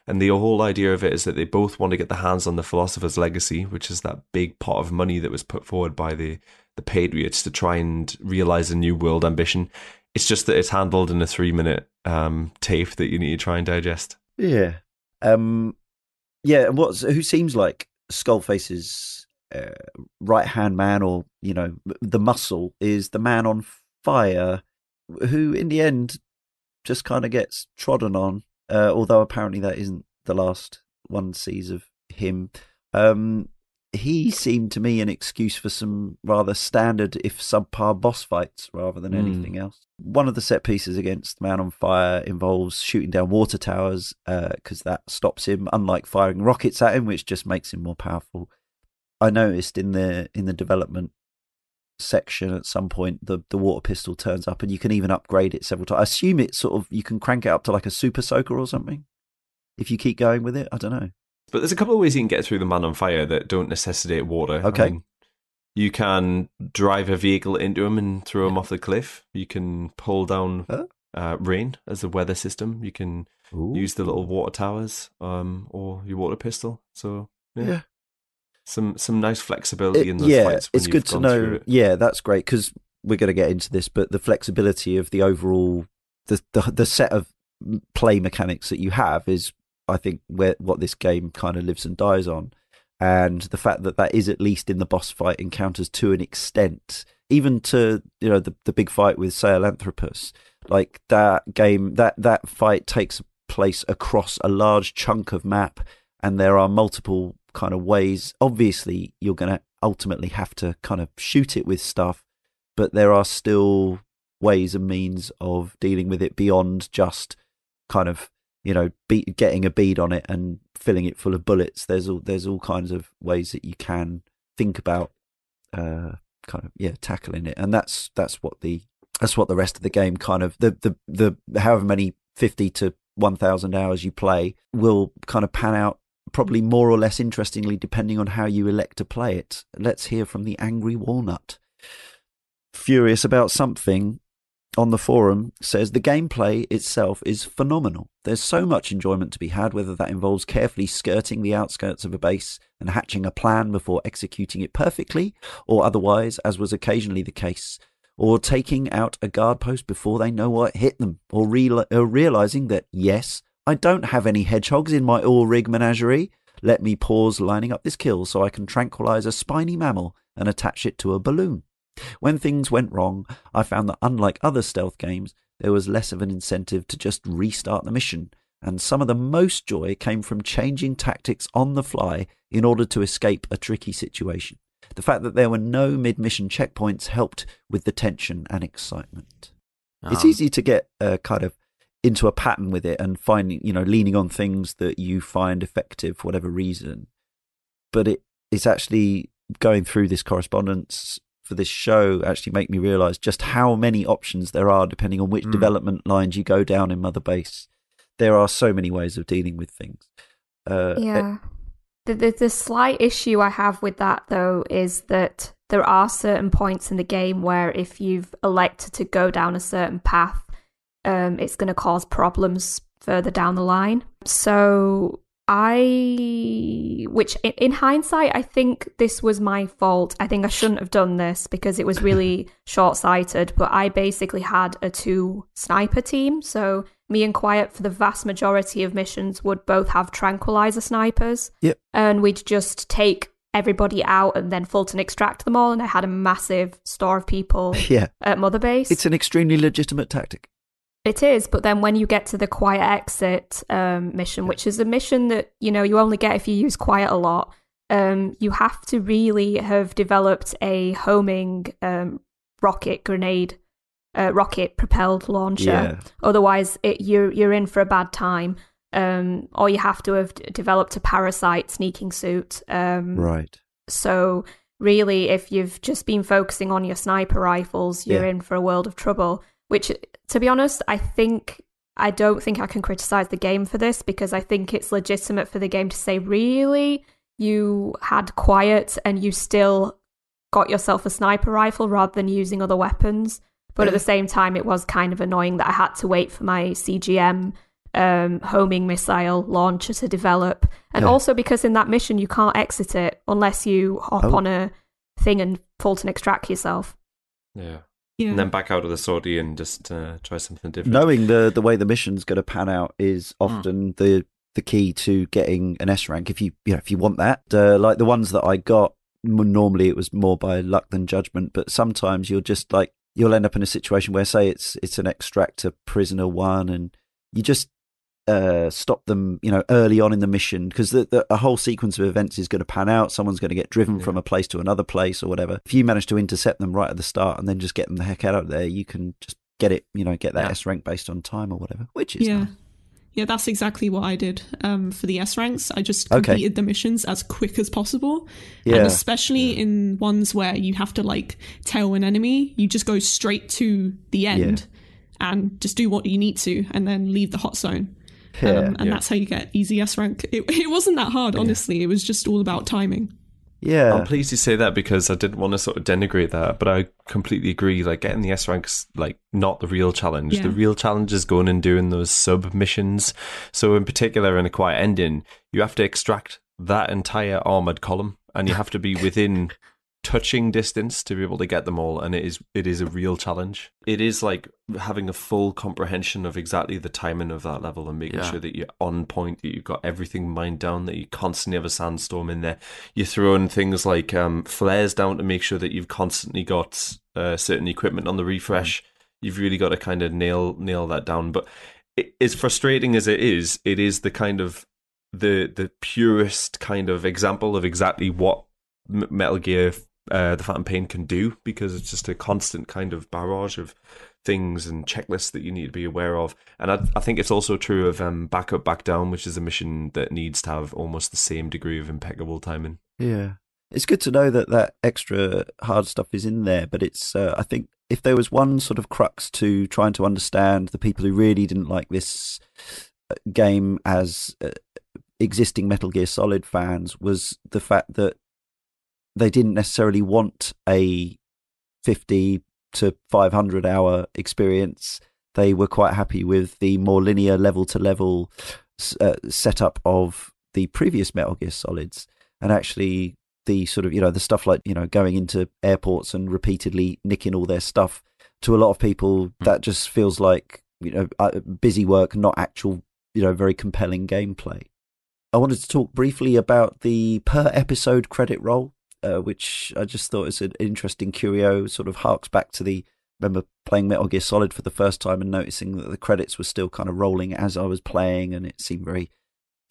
And the whole idea of it is that they both want to get their hands on the philosopher's legacy, which is that big pot of money that was put forward by the the Patriots to try and realize a new world ambition. It's just that it's handled in a three minute um, tape that you need to try and digest. Yeah. Um, yeah. And what's who seems like Skullface's uh, right hand man, or you know, the muscle is the man on fire, who in the end just kind of gets trodden on uh, although apparently that isn't the last one sees of him. Um, he seemed to me an excuse for some rather standard, if subpar, boss fights rather than mm. anything else. One of the set pieces against Man on Fire involves shooting down water towers because uh, that stops him, unlike firing rockets at him, which just makes him more powerful. I noticed in the in the development section at some point the the water pistol turns up and you can even upgrade it several times. I assume it's sort of you can crank it up to like a super soaker or something if you keep going with it. I don't know. But there's a couple of ways you can get through the man on fire that don't necessitate water. Okay. I mean, you can drive a vehicle into him and throw him off the cliff. You can pull down huh? uh, rain as a weather system. You can Ooh. use the little water towers um, or your water pistol. So yeah. yeah some some nice flexibility it, in those yeah, fights. it's good to know. Yeah, that's great because we're going to get into this, but the flexibility of the overall the, the the set of play mechanics that you have is, I think, where what this game kind of lives and dies on, and the fact that that is at least in the boss fight encounters to an extent, even to you know the the big fight with Sahelanthropus, like that game that that fight takes place across a large chunk of map and there are multiple kind of ways. Obviously, you're going to ultimately have to kind of shoot it with stuff, but there are still ways and means of dealing with it beyond just kind of you know be, getting a bead on it and filling it full of bullets. There's all there's all kinds of ways that you can think about uh, kind of yeah tackling it, and that's that's what the that's what the rest of the game kind of the the the however many fifty to one thousand hours you play will kind of pan out probably more or less interestingly, depending on how you elect to play it. Let's hear from the Angry Walnut. Furious about something on the forum says the gameplay itself is phenomenal. There's so much enjoyment to be had, whether that involves carefully skirting the outskirts of a base and hatching a plan before executing it perfectly, or otherwise, as was occasionally the case, or taking out a guard post before they know what hit them, or, real- or realizing that, yes, I don't have any hedgehogs in my all rig menagerie. Let me pause lining up this kill so I can tranquilize a spiny mammal and attach it to a balloon. When things went wrong, I found that unlike other stealth games, there was less of an incentive to just restart the mission, and some of the most joy came from changing tactics on the fly in order to escape a tricky situation. The fact that there were no mid mission checkpoints helped with the tension and excitement. It's um, easy to get a kind of into a pattern with it and finding, you know, leaning on things that you find effective for whatever reason. But it it's actually going through this correspondence for this show actually make me realize just how many options there are depending on which mm. development lines you go down in Mother Base. There are so many ways of dealing with things. Uh, yeah. the, the, the slight issue I have with that though is that there are certain points in the game where if you've elected to go down a certain path, um, it's going to cause problems further down the line. So I, which in hindsight, I think this was my fault. I think I shouldn't have done this because it was really short sighted. But I basically had a two sniper team. So me and Quiet, for the vast majority of missions, would both have tranquilizer snipers. Yep. And we'd just take everybody out and then Fulton extract them all. And I had a massive store of people yeah. at Mother Base. It's an extremely legitimate tactic. It is, but then when you get to the quiet exit um, mission, which is a mission that you know you only get if you use quiet a lot, um, you have to really have developed a homing um, rocket grenade, uh, rocket propelled launcher. Yeah. Otherwise, it, you're you're in for a bad time. Um, or you have to have developed a parasite sneaking suit. Um, right. So really, if you've just been focusing on your sniper rifles, you're yeah. in for a world of trouble. Which, to be honest, I think I don't think I can criticize the game for this because I think it's legitimate for the game to say, really, you had quiet and you still got yourself a sniper rifle rather than using other weapons. But at the same time, it was kind of annoying that I had to wait for my CGM um, homing missile launcher to develop. And yeah. also because in that mission, you can't exit it unless you hop oh. on a thing and Fulton extract yourself. Yeah. Yeah. And then back out of the sortie and just uh, try something different. Knowing the the way the mission's going to pan out is hmm. often mm. the the key to getting an S rank. If you you know if you want that, uh, like the ones that I got, normally it was more by luck than judgment. But sometimes you're just like you'll end up in a situation where, say, it's it's an extractor prisoner one, and you just uh, stop them, you know, early on in the mission because the, the, a whole sequence of events is going to pan out. Someone's going to get driven yeah. from a place to another place or whatever. If you manage to intercept them right at the start and then just get them the heck out of there, you can just get it, you know, get that yeah. S rank based on time or whatever, which is yeah. Nice. Yeah, that's exactly what I did um, for the S ranks. I just completed okay. the missions as quick as possible. Yeah. And especially yeah. in ones where you have to like tail an enemy, you just go straight to the end yeah. and just do what you need to and then leave the hot zone. Yeah, um, and yeah. that's how you get easy S rank. It, it wasn't that hard, honestly. Yeah. It was just all about timing. Yeah, I'm pleased you say that because I didn't want to sort of denigrate that, but I completely agree. Like getting the S ranks, like not the real challenge. Yeah. The real challenge is going and doing those sub missions. So in particular, in a quiet ending, you have to extract that entire armored column, and you have to be within touching distance to be able to get them all and it is it is a real challenge. It is like having a full comprehension of exactly the timing of that level and making yeah. sure that you're on point that you've got everything mined down that you constantly have a sandstorm in there. You're throwing things like um, flares down to make sure that you've constantly got uh, certain equipment on the refresh. You've really got to kind of nail nail that down. But it, as frustrating as it is it is the kind of the the purest kind of example of exactly what Metal Gear uh, the Phantom Pain can do because it's just a constant kind of barrage of things and checklists that you need to be aware of. And I, I think it's also true of um, Back Up, Back Down, which is a mission that needs to have almost the same degree of impeccable timing. Yeah. It's good to know that that extra hard stuff is in there, but it's, uh, I think, if there was one sort of crux to trying to understand the people who really didn't like this uh, game as uh, existing Metal Gear Solid fans was the fact that they didn't necessarily want a 50 to 500 hour experience. They were quite happy with the more linear level to level uh, setup of the previous Metal Gear Solids. And actually, the sort of, you know, the stuff like, you know, going into airports and repeatedly nicking all their stuff to a lot of people, mm. that just feels like, you know, uh, busy work, not actual, you know, very compelling gameplay. I wanted to talk briefly about the per episode credit roll uh, which I just thought is an interesting curio. Sort of harks back to the remember playing Metal Gear Solid for the first time and noticing that the credits were still kind of rolling as I was playing, and it seemed very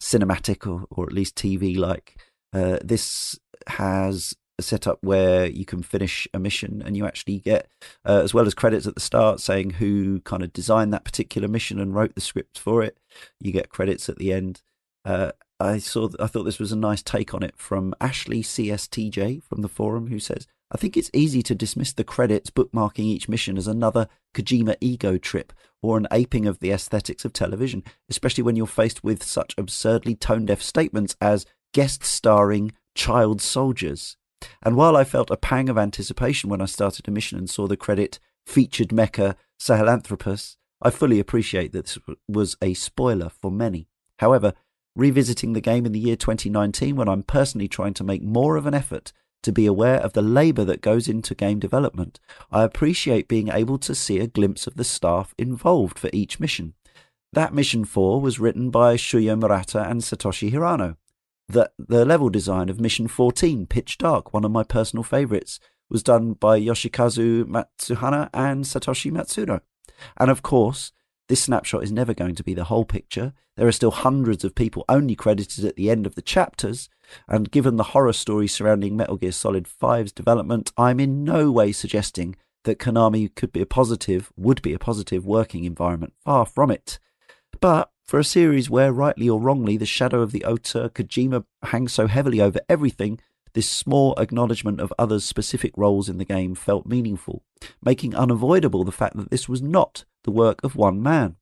cinematic or or at least TV like. Uh, this has a setup where you can finish a mission and you actually get, uh, as well as credits at the start saying who kind of designed that particular mission and wrote the script for it. You get credits at the end. Uh, I saw. I thought this was a nice take on it from Ashley CSTJ from the forum, who says, "I think it's easy to dismiss the credits bookmarking each mission as another Kojima ego trip or an aping of the aesthetics of television, especially when you're faced with such absurdly tone-deaf statements as guest starring child soldiers." And while I felt a pang of anticipation when I started a mission and saw the credit featured mecha Sahelanthropus, I fully appreciate that this was a spoiler for many. However, revisiting the game in the year 2019 when I'm personally trying to make more of an effort to be aware of the labour that goes into game development, I appreciate being able to see a glimpse of the staff involved for each mission. That mission 4 was written by Shuya Murata and Satoshi Hirano. The, the level design of mission 14, Pitch Dark, one of my personal favourites, was done by Yoshikazu Matsuhana and Satoshi Matsuno. And of course, this snapshot is never going to be the whole picture. There are still hundreds of people only credited at the end of the chapters, and given the horror story surrounding Metal Gear Solid 5's development, I'm in no way suggesting that Konami could be a positive, would be a positive working environment. Far from it. But for a series where, rightly or wrongly, the shadow of the auteur Kojima hangs so heavily over everything, this small acknowledgement of others' specific roles in the game felt meaningful, making unavoidable the fact that this was not the work of one man.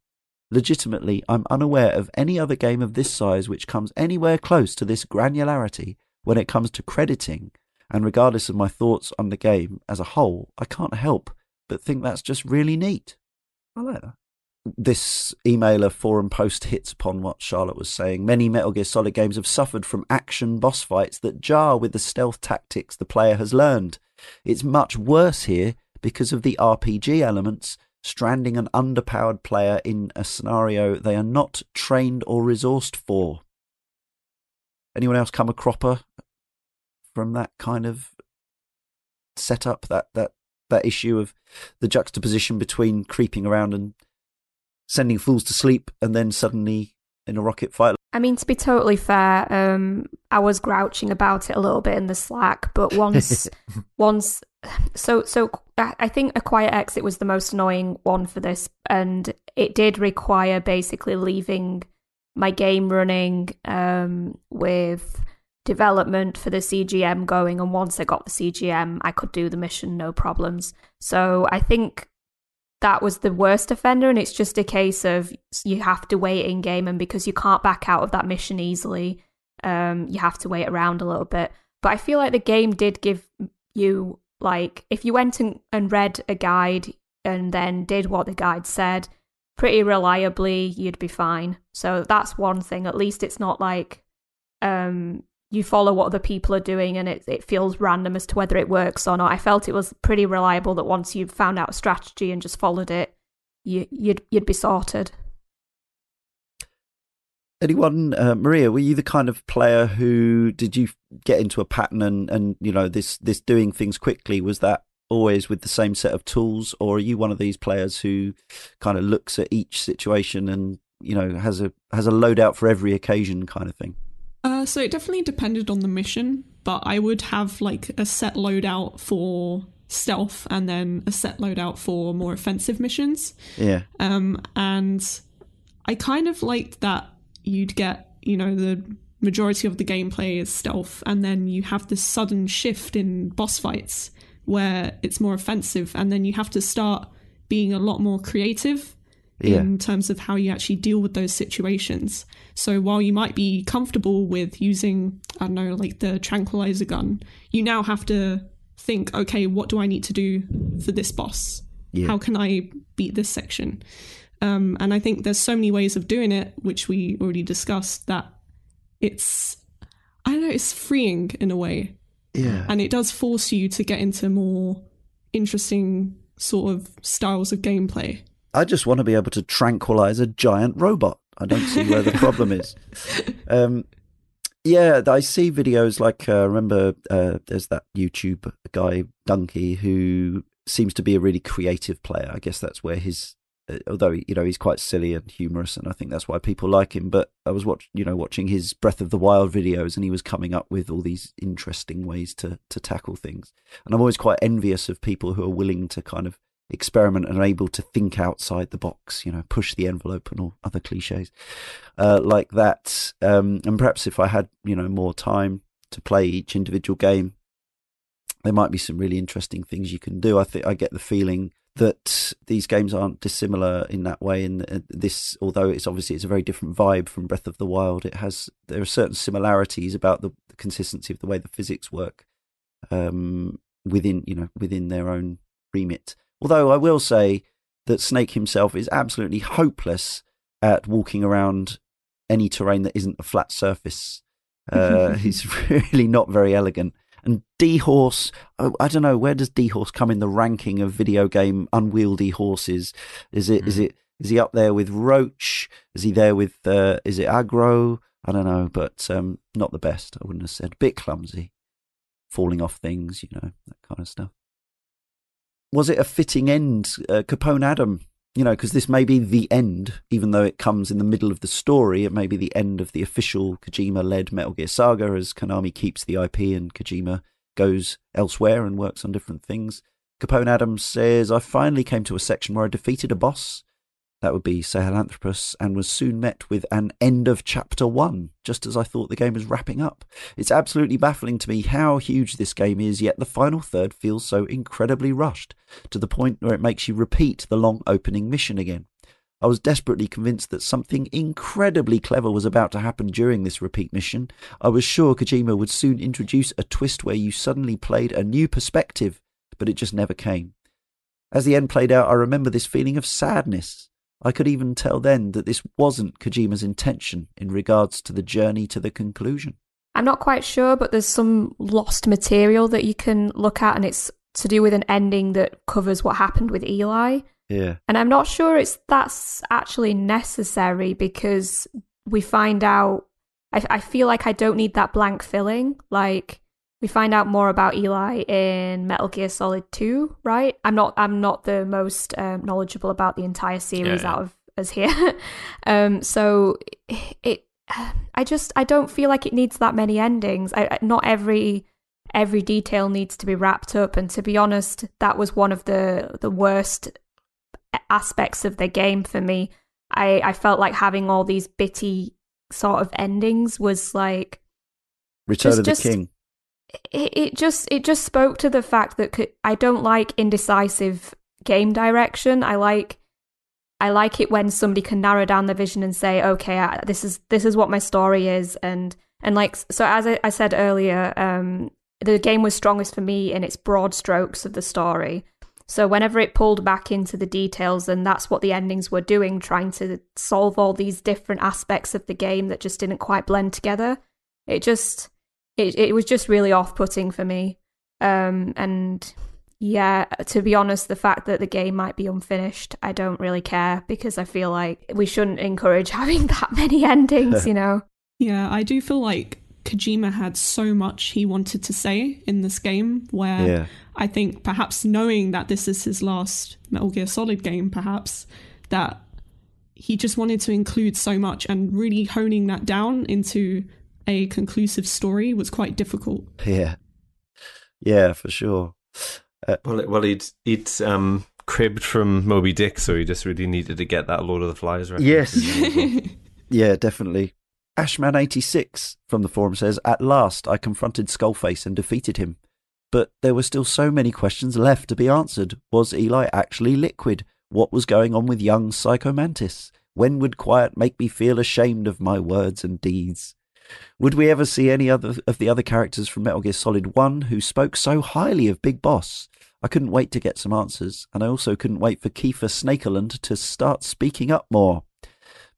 Legitimately, I'm unaware of any other game of this size which comes anywhere close to this granularity when it comes to crediting, and regardless of my thoughts on the game as a whole, I can't help but think that's just really neat. I like that this emailer forum post hits upon what Charlotte was saying. Many Metal Gear Solid games have suffered from action boss fights that jar with the stealth tactics the player has learned. It's much worse here because of the RPG elements, stranding an underpowered player in a scenario they are not trained or resourced for. Anyone else come a cropper from that kind of setup, that, that, that issue of the juxtaposition between creeping around and sending fools to sleep and then suddenly in a rocket fight. I mean, to be totally fair, um, I was grouching about it a little bit in the Slack, but once, once, so so I think a quiet exit was the most annoying one for this, and it did require basically leaving my game running um, with development for the CGM going, and once I got the CGM, I could do the mission no problems. So I think that was the worst offender and it's just a case of you have to wait in game and because you can't back out of that mission easily um, you have to wait around a little bit. But i feel like the game did give you like if you went and, and read a guide and then did what the guide said pretty reliably you'd be fine. So that's one thing. At least it's not like um, you follow what other people are doing and it, it feels random as to whether it works or not. I felt it was pretty reliable that once you found out a strategy and just followed it, you, you'd you'd be sorted. Anyone, uh, Maria, were you the kind of player who did you get into a pattern and, and you know this this doing things quickly was that always with the same set of tools, or are you one of these players who kind of looks at each situation and you know has a has a loadout for every occasion kind of thing? Uh, so it definitely depended on the mission, but I would have like a set loadout for stealth and then a set loadout for more offensive missions. Yeah. Um, and I kind of liked that you'd get, you know, the majority of the gameplay is stealth, and then you have this sudden shift in boss fights where it's more offensive, and then you have to start being a lot more creative yeah. in terms of how you actually deal with those situations. So while you might be comfortable with using, I don't know, like the tranquilizer gun, you now have to think, okay, what do I need to do for this boss? Yeah. How can I beat this section? Um, and I think there's so many ways of doing it, which we already discussed, that it's, I don't know, it's freeing in a way. Yeah. And it does force you to get into more interesting sort of styles of gameplay. I just want to be able to tranquilize a giant robot. I don't see where the problem is. Um, yeah, I see videos like uh, remember uh, there's that YouTube guy Dunkey who seems to be a really creative player. I guess that's where his uh, although you know he's quite silly and humorous, and I think that's why people like him. But I was watch, you know, watching his Breath of the Wild videos, and he was coming up with all these interesting ways to to tackle things. And I'm always quite envious of people who are willing to kind of experiment and able to think outside the box, you know, push the envelope and all other cliches uh, like that. Um, and perhaps if I had, you know, more time to play each individual game, there might be some really interesting things you can do. I think I get the feeling that these games aren't dissimilar in that way. And uh, this, although it's obviously it's a very different vibe from Breath of the Wild, it has there are certain similarities about the, the consistency of the way the physics work um, within you know within their own remit. Although I will say that Snake himself is absolutely hopeless at walking around any terrain that isn't a flat surface. Uh, he's really not very elegant. And D Horse, oh, I don't know, where does D Horse come in the ranking of video game unwieldy horses? Is it, mm. is hmm. it, is he up there with Roach? Is he there with, uh, is it Agro? I don't know, but um, not the best, I wouldn't have said. A bit clumsy, falling off things, you know, that kind of stuff was it a fitting end, uh, Capone Adam? You know, because this may be the end, even though it comes in the middle of the story. It may be the end of the official Kojima-led Metal Gear Saga, as Konami keeps the IP and Kojima goes elsewhere and works on different things. Capone Adams says, I finally came to a section where I defeated a boss. That would be Sahelanthropus, and was soon met with an end of chapter one, just as I thought the game was wrapping up. It's absolutely baffling to me how huge this game is, yet the final third feels so incredibly rushed, to the point where it makes you repeat the long opening mission again. I was desperately convinced that something incredibly clever was about to happen during this repeat mission. I was sure Kojima would soon introduce a twist where you suddenly played a new perspective, but it just never came. As the end played out, I remember this feeling of sadness. I could even tell then that this wasn't Kojima's intention in regards to the journey to the conclusion. I'm not quite sure, but there's some lost material that you can look at, and it's to do with an ending that covers what happened with Eli. Yeah. And I'm not sure it's that's actually necessary because we find out. I, I feel like I don't need that blank filling. Like we find out more about Eli in Metal Gear Solid 2, right? I'm not I'm not the most um, knowledgeable about the entire series yeah, yeah. out of us here. um, so it I just I don't feel like it needs that many endings. I, not every every detail needs to be wrapped up and to be honest, that was one of the the worst aspects of the game for me. I I felt like having all these bitty sort of endings was like Return just, of the just, King it, just it just spoke to the fact that I don't like indecisive game direction. I like I like it when somebody can narrow down the vision and say, okay, I, this is this is what my story is, and and like so as I, I said earlier, um, the game was strongest for me in its broad strokes of the story. So whenever it pulled back into the details, and that's what the endings were doing, trying to solve all these different aspects of the game that just didn't quite blend together. It just it it was just really off putting for me. Um, and yeah, to be honest, the fact that the game might be unfinished, I don't really care because I feel like we shouldn't encourage having that many endings, you know? Yeah, I do feel like Kojima had so much he wanted to say in this game where yeah. I think perhaps knowing that this is his last Metal Gear Solid game, perhaps, that he just wanted to include so much and really honing that down into a conclusive story was quite difficult. Yeah, yeah, for sure. Uh, well, well, he'd he'd um, cribbed from Moby Dick, so he just really needed to get that Lord of the Flies reference. Yes, yeah, definitely. Ashman86 from the forum says, At last I confronted Skullface and defeated him. But there were still so many questions left to be answered. Was Eli actually liquid? What was going on with young Psycho Mantis? When would Quiet make me feel ashamed of my words and deeds? Would we ever see any other of the other characters from Metal Gear Solid 1 who spoke so highly of Big Boss? I couldn't wait to get some answers, and I also couldn't wait for Kiefer Snakeland to start speaking up more.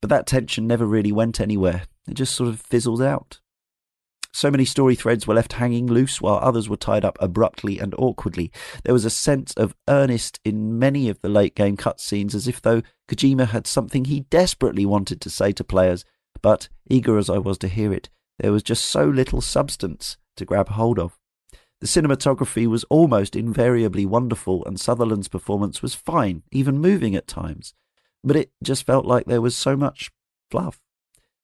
But that tension never really went anywhere. It just sort of fizzled out. So many story threads were left hanging loose while others were tied up abruptly and awkwardly. There was a sense of earnest in many of the late game cutscenes as if though Kojima had something he desperately wanted to say to players but, eager as I was to hear it, there was just so little substance to grab hold of. The cinematography was almost invariably wonderful, and Sutherland's performance was fine, even moving at times, but it just felt like there was so much fluff.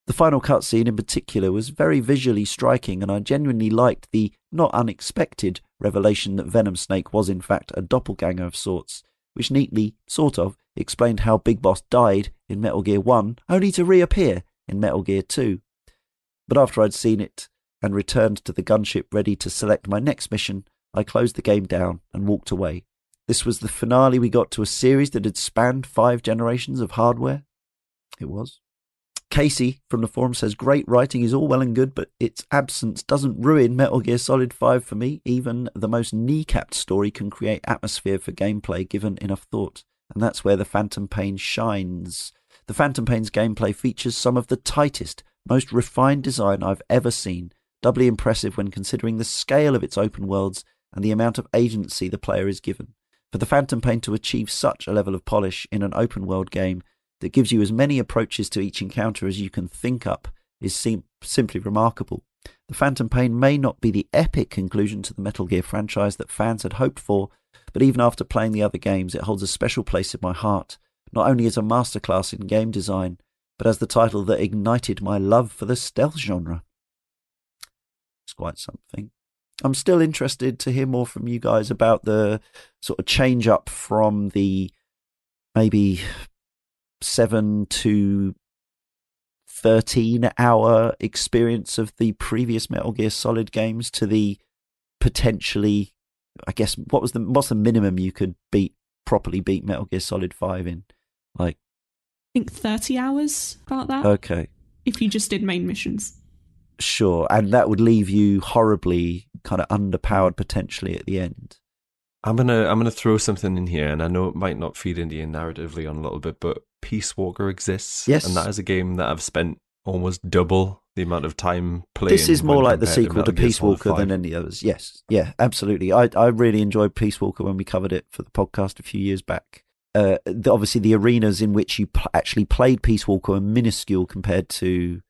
The final cutscene in particular was very visually striking, and I genuinely liked the not unexpected revelation that Venom Snake was in fact a doppelganger of sorts, which neatly, sort of, explained how Big Boss died in Metal Gear 1, only to reappear in Metal Gear 2. But after I'd seen it and returned to the gunship ready to select my next mission, I closed the game down and walked away. This was the finale we got to a series that had spanned five generations of hardware. It was. Casey from the forum says great writing is all well and good, but its absence doesn't ruin Metal Gear Solid 5 for me. Even the most kneecapped story can create atmosphere for gameplay given enough thought, and that's where the Phantom Pain shines. The Phantom Pain's gameplay features some of the tightest, most refined design I've ever seen, doubly impressive when considering the scale of its open worlds and the amount of agency the player is given. For the Phantom Pain to achieve such a level of polish in an open world game that gives you as many approaches to each encounter as you can think up is sim- simply remarkable. The Phantom Pain may not be the epic conclusion to the Metal Gear franchise that fans had hoped for, but even after playing the other games, it holds a special place in my heart not only as a masterclass in game design, but as the title that ignited my love for the stealth genre. It's quite something. I'm still interested to hear more from you guys about the sort of change up from the maybe seven to 13 hour experience of the previous Metal Gear Solid games to the potentially, I guess, what was the what's the minimum you could beat properly beat Metal Gear Solid 5 in? Like, I think 30 hours about that. Okay. If you just did main missions. Sure. And that would leave you horribly kind of underpowered potentially at the end. I'm gonna I'm gonna throw something in here, and I know it might not feed into you narratively on a little bit, but Peace Walker exists. Yes, and that is a game that I've spent almost double the amount of time playing. This is more like the sequel to, to Peace Walker than any others. Yes, yeah, absolutely. I I really enjoyed Peace Walker when we covered it for the podcast a few years back. Uh, the, obviously, the arenas in which you pl- actually played Peace Walker are minuscule compared to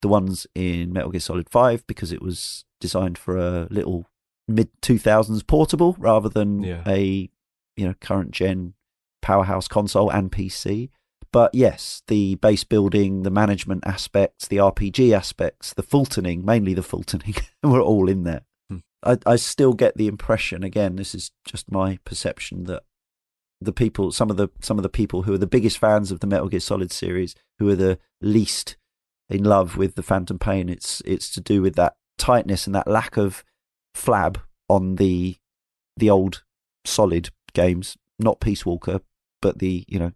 the ones in Metal Gear Solid Five because it was designed for a little mid 2000s portable rather than yeah. a you know current gen powerhouse console and PC. But yes, the base building, the management aspects, the RPG aspects, the Fultoning, mainly the Fultoning, were all in there. Hmm. I, I still get the impression, again, this is just my perception, that the people, some of the some of the people who are the biggest fans of the Metal Gear Solid series, who are the least in love with the Phantom Pain, it's it's to do with that tightness and that lack of flab on the the old solid games, not Peace Walker, but the you know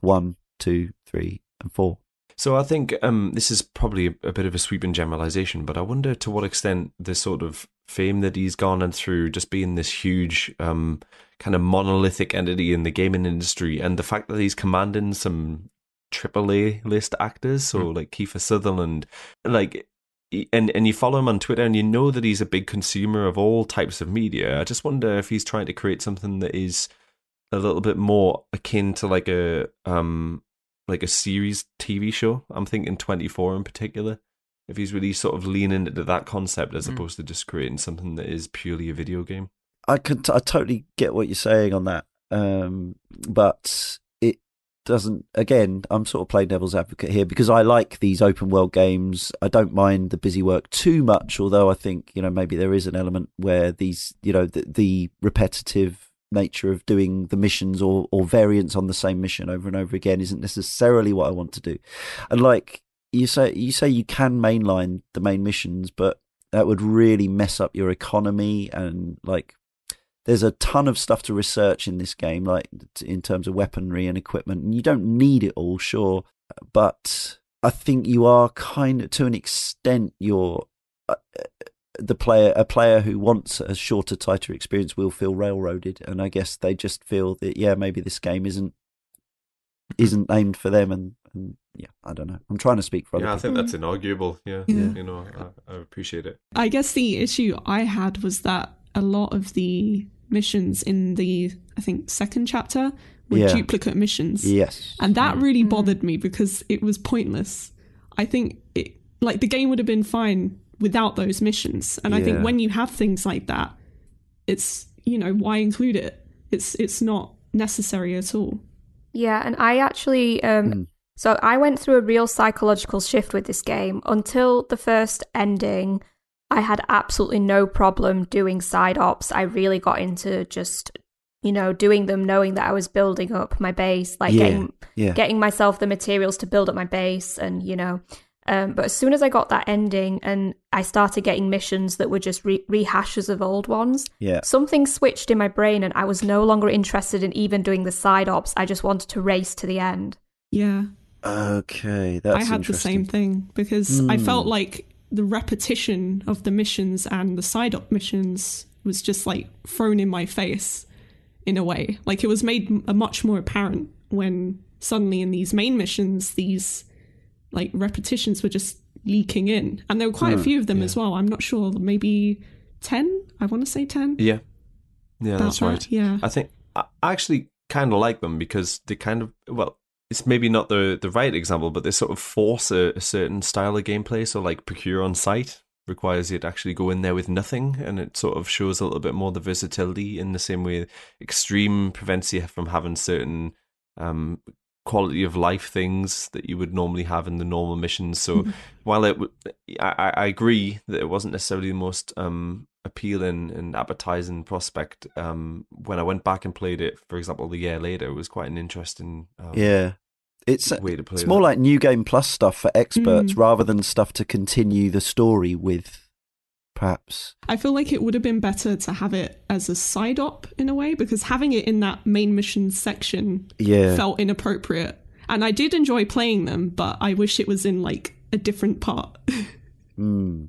one, two, three, and four. So I think um, this is probably a, bit of a sweeping generalization, but I wonder to what extent the sort of fame that he's garnered through just being this huge um, kind of monolithic entity in the gaming industry, and the fact that he's commanding some AAA list actors, so mm. like Kiefer Sutherland, like and and you follow him on Twitter and you know that he's a big consumer of all types of media. I just wonder if he's trying to create something that is a little bit more akin to like a um like a series TV show. I'm thinking 24 in particular. If he's really sort of leaning into that concept as mm. opposed to just creating something that is purely a video game. I can t- I totally get what you're saying on that. Um, but it doesn't again i'm sort of playing devil's advocate here because i like these open world games i don't mind the busy work too much although i think you know maybe there is an element where these you know the, the repetitive nature of doing the missions or or variants on the same mission over and over again isn't necessarily what i want to do and like you say you say you can mainline the main missions but that would really mess up your economy and like there's a ton of stuff to research in this game, like in terms of weaponry and equipment. And you don't need it all, sure, but I think you are kind of, to an extent, you're uh, the player. A player who wants a shorter, tighter experience will feel railroaded, and I guess they just feel that yeah, maybe this game isn't isn't aimed for them, and, and yeah, I don't know. I'm trying to speak for other yeah, I think that's inarguable. Yeah, yeah. you know, I, I appreciate it. I guess the issue I had was that a lot of the missions in the I think second chapter were yeah. duplicate missions. Yes. And that mm. really bothered me because it was pointless. I think it like the game would have been fine without those missions. And yeah. I think when you have things like that, it's you know, why include it? It's it's not necessary at all. Yeah, and I actually um mm. so I went through a real psychological shift with this game until the first ending I had absolutely no problem doing side ops. I really got into just, you know, doing them knowing that I was building up my base, like yeah, getting yeah. getting myself the materials to build up my base and, you know, um, but as soon as I got that ending and I started getting missions that were just re- rehashes of old ones, yeah. something switched in my brain and I was no longer interested in even doing the side ops. I just wanted to race to the end. Yeah. Okay, that's I had the same thing because mm. I felt hmm. like the repetition of the missions and the side op missions was just like thrown in my face in a way. Like it was made much more apparent when suddenly in these main missions, these like repetitions were just leaking in. And there were quite mm, a few of them yeah. as well. I'm not sure, maybe 10? I want to say 10. Yeah. Yeah, About that's right. yeah. I think I actually kind of like them because they kind of, well, it's maybe not the the right example, but they sort of force a, a, certain style of gameplay. So like procure on site requires you to actually go in there with nothing, and it sort of shows a little bit more the versatility in the same way extreme prevents you from having certain um, quality of life things that you would normally have in the normal missions. So mm-hmm. while it, I, I agree that it wasn't necessarily the most um, appealing and appetizing prospect. Um, when I went back and played it, for example, the year later, it was quite an interesting. Um, yeah, it's way to play. It's that. more like new game plus stuff for experts mm. rather than stuff to continue the story with. Perhaps I feel like it would have been better to have it as a side op in a way because having it in that main mission section yeah. felt inappropriate. And I did enjoy playing them, but I wish it was in like a different part. Hmm.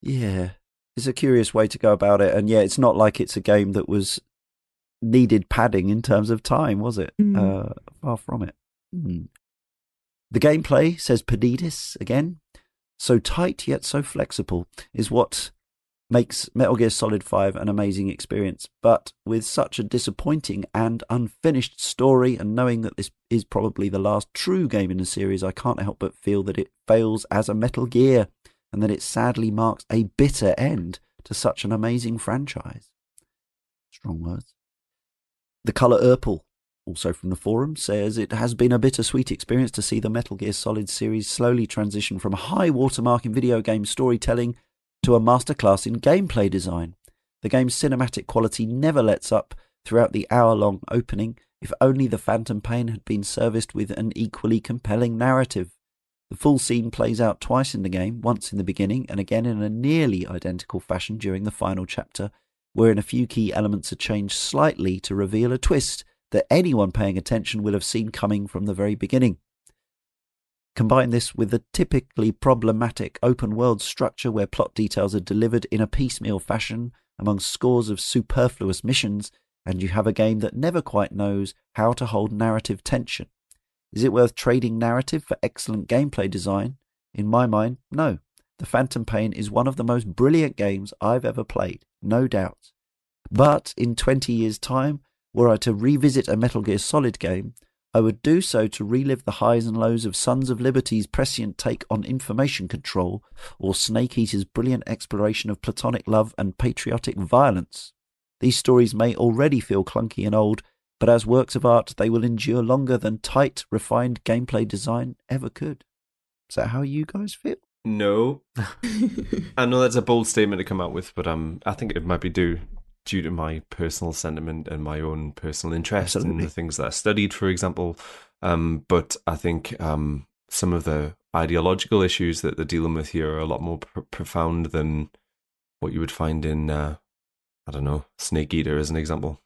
Yeah, it's a curious way to go about it, and yeah, it's not like it's a game that was needed padding in terms of time, was it? Mm. Uh, far from it. Mm. The gameplay, says Pedidis again, so tight yet so flexible, is what makes Metal Gear Solid 5 an amazing experience. But with such a disappointing and unfinished story, and knowing that this is probably the last true game in the series, I can't help but feel that it fails as a Metal Gear, and that it sadly marks a bitter end to such an amazing franchise. Strong words. The Colour Urple, also from the forum, says it has been a bittersweet experience to see the Metal Gear Solid series slowly transition from a high watermark in video game storytelling to a masterclass in gameplay design. The game's cinematic quality never lets up throughout the hour long opening, if only the Phantom Pain had been serviced with an equally compelling narrative. The full scene plays out twice in the game, once in the beginning and again in a nearly identical fashion during the final chapter, wherein a few key elements are changed slightly to reveal a twist that anyone paying attention will have seen coming from the very beginning. Combine this with the typically problematic open world structure where plot details are delivered in a piecemeal fashion among scores of superfluous missions, and you have a game that never quite knows how to hold narrative tension. Is it worth trading narrative for excellent gameplay design? In my mind, no. The Phantom Pain is one of the most brilliant games I've ever played, no doubt. But in 20 years' time, were I to revisit a Metal Gear Solid game, I would do so to relive the highs and lows of Sons of Liberty's prescient take on information control, or Snake Eater's brilliant exploration of platonic love and patriotic violence. These stories may already feel clunky and old, but as works of art, they will endure longer than tight, refined gameplay design ever could. Is that how you guys feel? No, I know that's a bold statement to come out with, but um, I think it might be due due to my personal sentiment and my own personal interest in the things that I studied, for example. Um, but I think um, some of the ideological issues that they're dealing with here are a lot more pr- profound than what you would find in, uh, I don't know, Snake Eater as an example.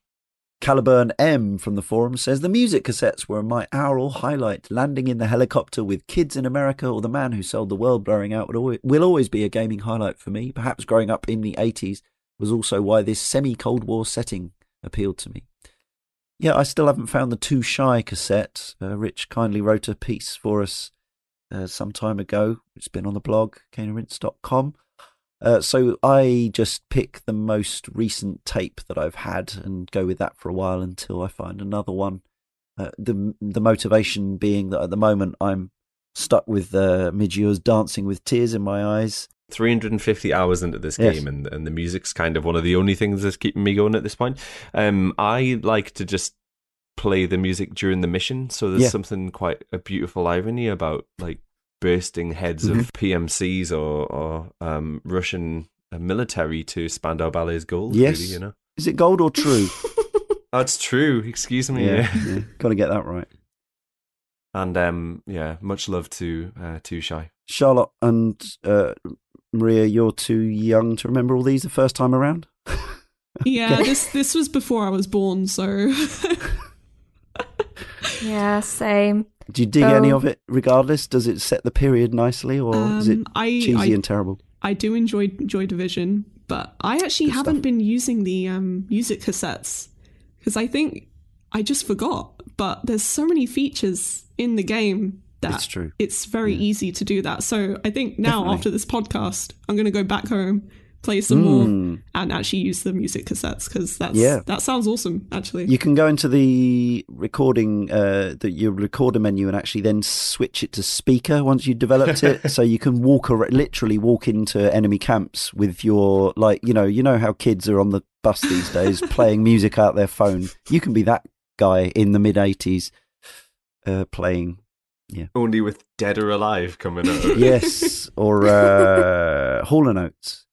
Caliburn M from the forum says the music cassettes were my aural highlight. Landing in the helicopter with kids in America or the man who sold the world blowing out will always be a gaming highlight for me. Perhaps growing up in the 80s was also why this semi Cold War setting appealed to me. Yeah, I still haven't found the Too Shy cassette. Uh, Rich kindly wrote a piece for us uh, some time ago. It's been on the blog, caneandrinse.com. Uh, so I just pick the most recent tape that I've had and go with that for a while until I find another one. Uh, the the motivation being that at the moment I'm stuck with uh, Midge Ure's Dancing with Tears in My Eyes. 350 hours into this yes. game, and, and the music's kind of one of the only things that's keeping me going at this point. Um, I like to just play the music during the mission, so there's yeah. something quite a beautiful irony about like bursting heads mm-hmm. of PMCs or, or um, Russian uh, military to Spandau Ballet's gold. Yes. Really, you know? Is it gold or true? That's true. Excuse me. Yeah, yeah. yeah. got to get that right. And um, yeah, much love to uh, Too Shy. Charlotte and uh, Maria, you're too young to remember all these the first time around. yeah, this this was before I was born, so. yeah, same. Do you dig any of it regardless? Does it set the period nicely or um, is it um, I, cheesy I, and terrible? I do enjoy Joy Division, but I actually Good haven't stuff. been using the um, music cassettes because I think I just forgot. But there's so many features in the game that it's true. It's very yeah. easy to do that. So I think now Definitely. after this podcast, I'm going to go back home play some mm. more and actually use the music cassettes because that's yeah. that sounds awesome actually you can go into the recording uh the your recorder menu and actually then switch it to speaker once you've developed it so you can walk ar- literally walk into enemy camps with your like you know you know how kids are on the bus these days playing music out their phone you can be that guy in the mid 80s uh playing yeah. Only with Dead or Alive coming up. yes, or uh, Hall and Oates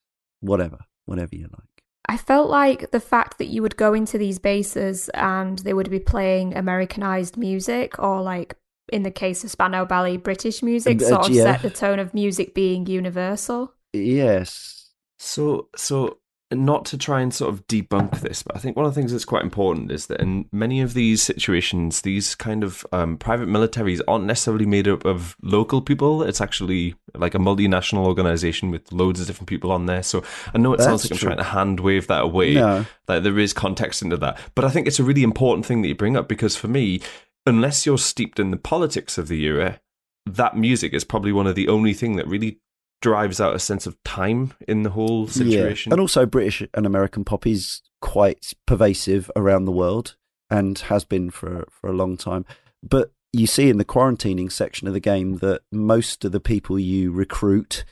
whatever, whatever you like. I felt like the fact that you would go into these bases and they would be playing Americanized music or like in the case of Spandau Ballet, British music uh, sort of yeah. set the tone of music being universal. Yes. So so not to try and sort of debunk this, but I think one of the things that's quite important is that in many of these situations, these kind of um, private militaries aren't necessarily made up of local people. It's actually like a multinational organization with loads of different people on there. So I know it that's sounds like I'm trying to hand wave that away. No. Like there is context into that. But I think it's a really important thing that you bring up because for me, unless you're steeped in the politics of the era, that music is probably one of the only thing that really drives out a sense of time in the whole situation. Yeah. And also, British and American pop is quite pervasive around the world and has been for for a long time. But you see in the quarantining section of the game that most of the people you recruit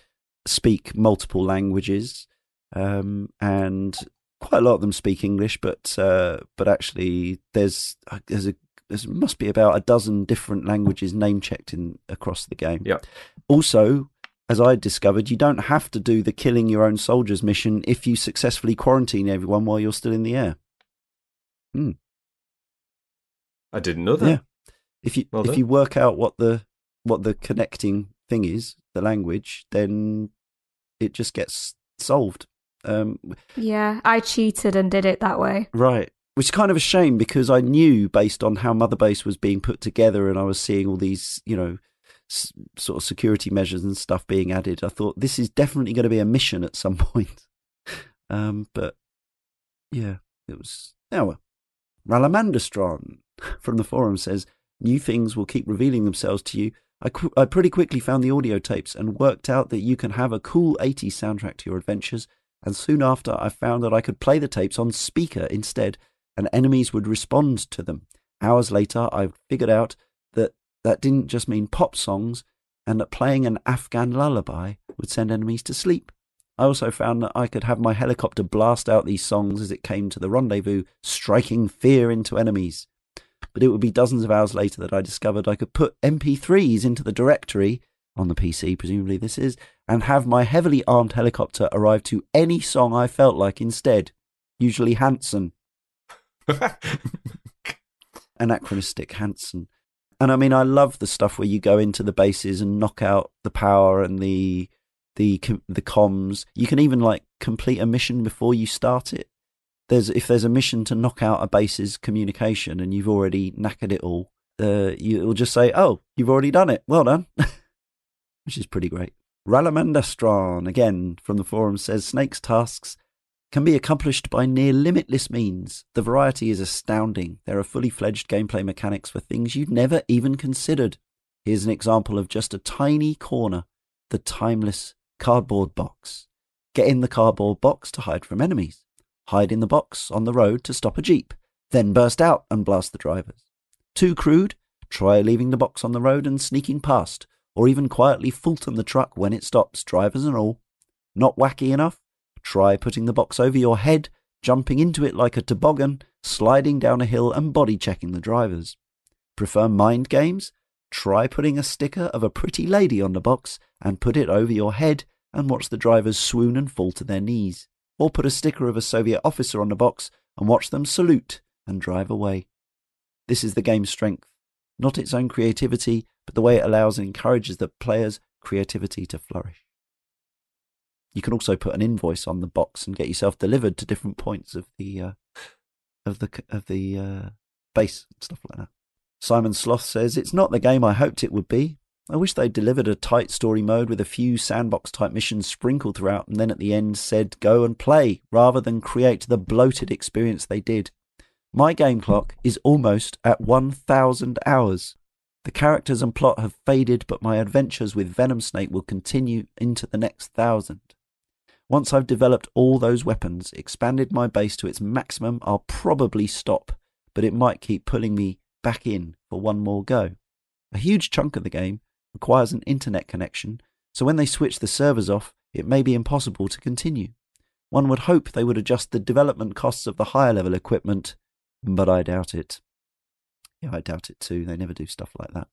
speak multiple languages, um, and quite a lot of them speak English. But uh, but actually, there's there's a there must be about a dozen different languages name checked in across the game. Yeah. Also, as I discovered, you don't have to do the killing your own soldiers mission if you successfully quarantine everyone while you're still in the air. Hmm. I didn't know that. Yeah. If you well if you work out what the what the connecting thing is, the language, then it just gets solved. Um, yeah, I cheated and did it that way. Right. Which is kind of a shame because I knew based on how Mother Base was being put together and I was seeing all these, you know, sort of security measures and stuff being added. I thought this is definitely going to be a mission at some point. Um, but yeah, it was. Now, well, Ralamandastron from the forum says new things will keep revealing themselves to you. I, qu- I pretty quickly found the audio tapes and worked out that you can have a cool 80s soundtrack to your adventures. And soon after, I found that I could play the tapes on speaker instead, and enemies would respond to them. Hours later, I figured out that didn't just mean pop songs, and that playing an Afghan lullaby would send enemies to sleep. I also found that I could have my helicopter blast out these songs as it came to the rendezvous, striking fear into enemies. But it would be dozens of hours later that I discovered I could put MP3s into the directory, on the PC presumably this is, and have my heavily armed helicopter arrive to any song I felt like instead, usually Hanson. Anachronistic Hanson and I mean, I love the stuff where you go into the bases and knock out the power and the the the comms. You can even like complete a mission before you start it. There's if there's a mission to knock out a base's communication and you've already knackered it all, uh, you, will just say, "Oh, you've already done it. Well done," which is pretty great. Ralamandastron again from the forum says Snake's tasks can be accomplished by near limitless means. The variety is astounding. There are fully fledged gameplay mechanics for things you'd never even considered. Here's an example of just a tiny corner the timeless cardboard box. Get in the cardboard box to hide from enemies. Hide in the box on the road to stop a jeep. Then burst out and blast the drivers. Too crude? Try leaving the box on the road and sneaking past, or even quietly Fulton the truck when it stops, drivers and all. Not wacky enough? Try putting the box over your head, jumping into it like a toboggan, sliding down a hill, and body checking the drivers. Prefer mind games? Try putting a sticker of a pretty lady on the box and put it over your head and watch the drivers swoon and fall to their knees. Or put a sticker of a Soviet officer on the box and watch them salute and drive away. This is the game's strength, not its own creativity, but the way it allows and encourages the player's creativity to flourish. You can also put an invoice on the box and get yourself delivered to different points of the uh, of the of the uh, base and stuff like that. Simon Sloth says it's not the game I hoped it would be. I wish they'd delivered a tight story mode with a few sandbox type missions sprinkled throughout, and then at the end said go and play rather than create the bloated experience they did. My game clock is almost at 1,000 hours. The characters and plot have faded, but my adventures with Venom Snake will continue into the next thousand. Once I've developed all those weapons, expanded my base to its maximum, I'll probably stop, but it might keep pulling me back in for one more go. A huge chunk of the game requires an internet connection, so when they switch the servers off, it may be impossible to continue. One would hope they would adjust the development costs of the higher level equipment, but I doubt it. Yeah, I doubt it too. They never do stuff like that.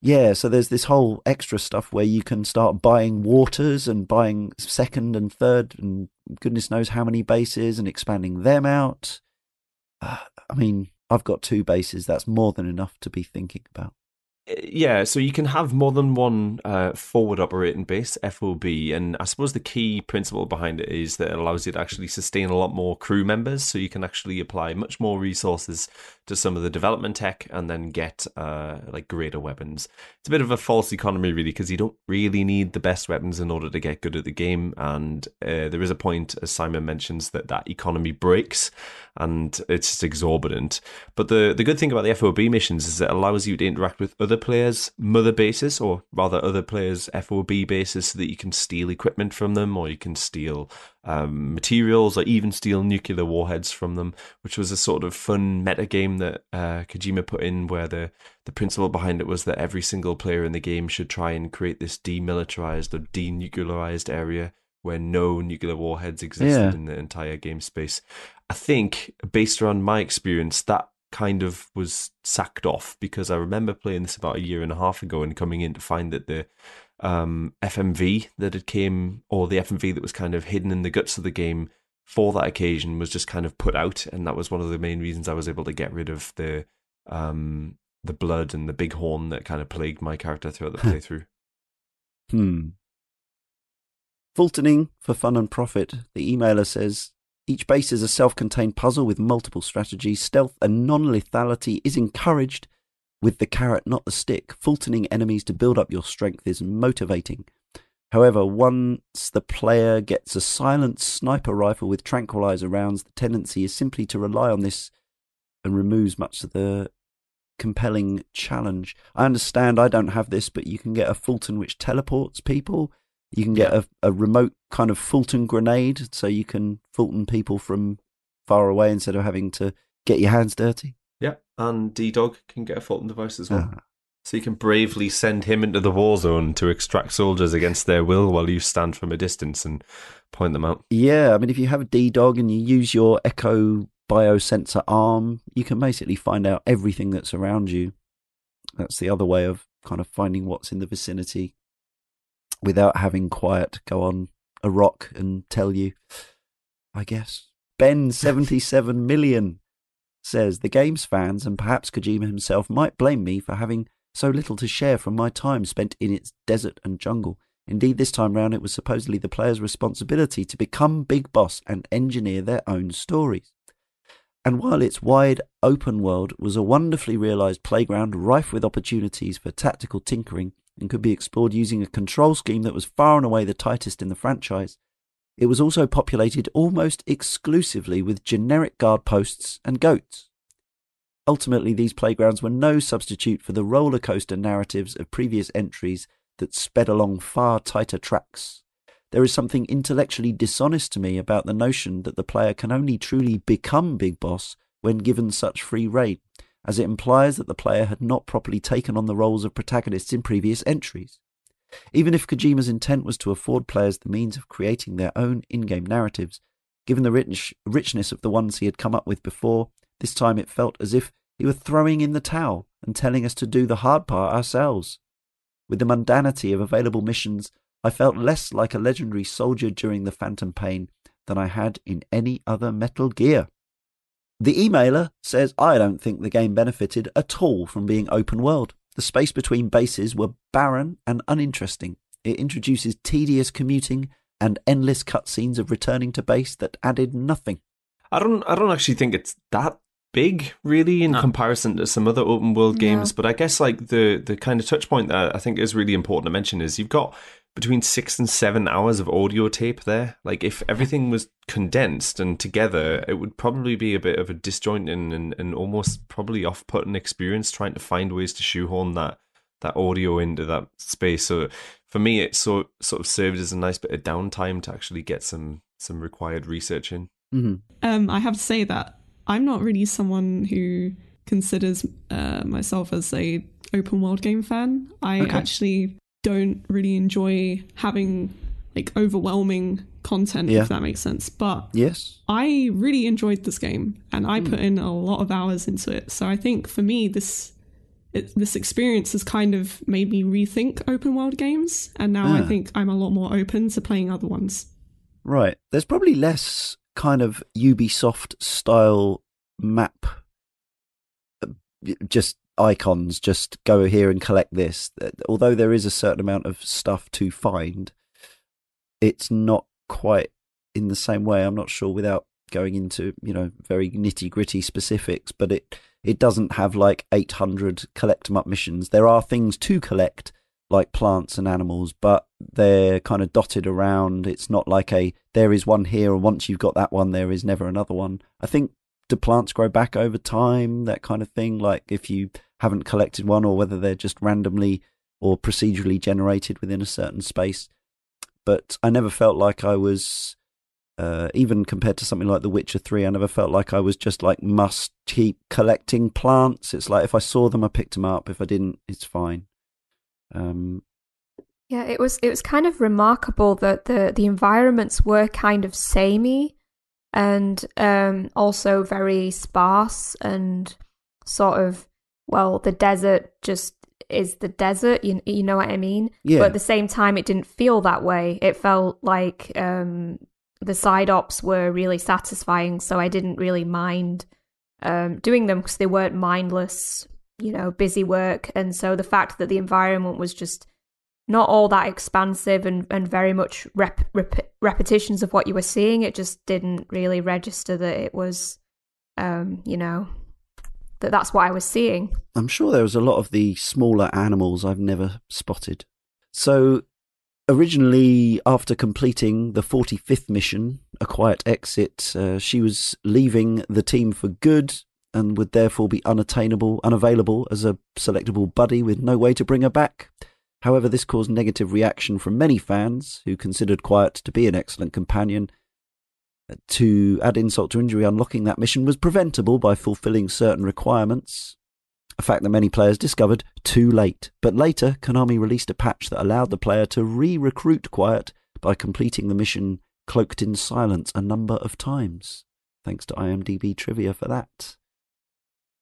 Yeah, so there's this whole extra stuff where you can start buying waters and buying second and third and goodness knows how many bases and expanding them out. Uh, I mean, I've got two bases. That's more than enough to be thinking about. Yeah, so you can have more than one uh, forward operating base, FOB, and I suppose the key principle behind it is that it allows you to actually sustain a lot more crew members, so you can actually apply much more resources to some of the development tech and then get uh, like greater weapons. It's a bit of a false economy, really, because you don't really need the best weapons in order to get good at the game, and uh, there is a point, as Simon mentions, that that economy breaks and it's just exorbitant. But the the good thing about the FOB missions is it allows you to interact with other players' mother bases, or rather other players' FOB bases, so that you can steal equipment from them, or you can steal um, materials, or even steal nuclear warheads from them. Which was a sort of fun meta game that uh, Kojima put in, where the the principle behind it was that every single player in the game should try and create this demilitarized or denuclearized area where no nuclear warheads existed yeah. in the entire game space. I think, based around my experience, that kind of was sacked off because I remember playing this about a year and a half ago and coming in to find that the um, FMV that had came, or the FMV that was kind of hidden in the guts of the game for that occasion, was just kind of put out, and that was one of the main reasons I was able to get rid of the um, the blood and the big horn that kind of plagued my character throughout the playthrough. hmm. Fultoning for fun and profit. The emailer says each base is a self contained puzzle with multiple strategies. Stealth and non lethality is encouraged with the carrot, not the stick. Fultoning enemies to build up your strength is motivating. However, once the player gets a silent sniper rifle with tranquilizer rounds, the tendency is simply to rely on this and removes much of the compelling challenge. I understand I don't have this, but you can get a Fulton which teleports people. You can get a, a remote kind of Fulton grenade, so you can Fulton people from far away instead of having to get your hands dirty. Yeah, and D Dog can get a Fulton device as well. Ah. So you can bravely send him into the war zone to extract soldiers against their will while you stand from a distance and point them out. Yeah, I mean, if you have a D Dog and you use your Echo biosensor arm, you can basically find out everything that's around you. That's the other way of kind of finding what's in the vicinity without having Quiet go on a rock and tell you, I guess. Ben 77 million says the game's fans and perhaps Kojima himself might blame me for having so little to share from my time spent in its desert and jungle. Indeed, this time round it was supposedly the player's responsibility to become Big Boss and engineer their own stories. And while its wide open world was a wonderfully realised playground rife with opportunities for tactical tinkering, and could be explored using a control scheme that was far and away the tightest in the franchise. It was also populated almost exclusively with generic guard posts and goats. Ultimately, these playgrounds were no substitute for the roller coaster narratives of previous entries that sped along far tighter tracks. There is something intellectually dishonest to me about the notion that the player can only truly become Big Boss when given such free rein as it implies that the player had not properly taken on the roles of protagonists in previous entries. Even if Kojima's intent was to afford players the means of creating their own in game narratives, given the rich, richness of the ones he had come up with before, this time it felt as if he were throwing in the towel and telling us to do the hard part ourselves. With the mundanity of available missions, I felt less like a legendary soldier during the Phantom Pain than I had in any other Metal Gear. The emailer says, I don't think the game benefited at all from being open world. The space between bases were barren and uninteresting. It introduces tedious commuting and endless cutscenes of returning to base that added nothing. I don't I don't actually think it's that big really in no. comparison to some other open world games, but I guess like the the kind of touch point that I think is really important to mention is you've got between six and seven hours of audio tape there. Like if everything was condensed and together, it would probably be a bit of a disjointing and, and almost probably off putting experience trying to find ways to shoehorn that that audio into that space. So for me it so sort of served as a nice bit of downtime to actually get some some required research in. Mm-hmm. Um, I have to say that I'm not really someone who considers uh, myself as a open world game fan. I okay. actually don't really enjoy having like overwhelming content yeah. if that makes sense but yes i really enjoyed this game and i mm. put in a lot of hours into it so i think for me this it, this experience has kind of made me rethink open world games, and now I think I'm a lot more open to playing other ones. Right. There's probably less kind of Ubisoft style map, uh, just icons, just go here and collect this. Although there is a certain amount of stuff to find, it's not quite in the same way. I'm not sure without going into you know very nitty gritty specifics, but it it doesn't have like 800 collect collect 'em up missions. There are things to collect like plants and animals, but they're kind of dotted around. It's not like a there is one here, and once you've got that one, there is never another one. I think do plants grow back over time, that kind of thing. Like if you haven't collected one, or whether they're just randomly or procedurally generated within a certain space. But I never felt like I was uh, even compared to something like The Witcher 3, I never felt like I was just like must keep collecting plants. It's like if I saw them, I picked them up. If I didn't, it's fine. Um, yeah, it was it was kind of remarkable that the the environments were kind of samey and um, also very sparse and sort of well, the desert just is the desert. You you know what I mean? Yeah. But at the same time, it didn't feel that way. It felt like um, the side ops were really satisfying, so I didn't really mind um, doing them because they weren't mindless, you know, busy work. And so the fact that the environment was just not all that expansive and, and very much rep, rep, repetitions of what you were seeing, it just didn't really register that it was, um, you know, that that's what I was seeing. I'm sure there was a lot of the smaller animals I've never spotted. So originally, after completing the 45th mission, A Quiet Exit, uh, she was leaving the team for good and would therefore be unattainable, unavailable as a selectable buddy with no way to bring her back. However, this caused negative reaction from many fans who considered Quiet to be an excellent companion. To add insult to injury, unlocking that mission was preventable by fulfilling certain requirements, a fact that many players discovered too late. But later, Konami released a patch that allowed the player to re recruit Quiet by completing the mission cloaked in silence a number of times. Thanks to IMDb trivia for that.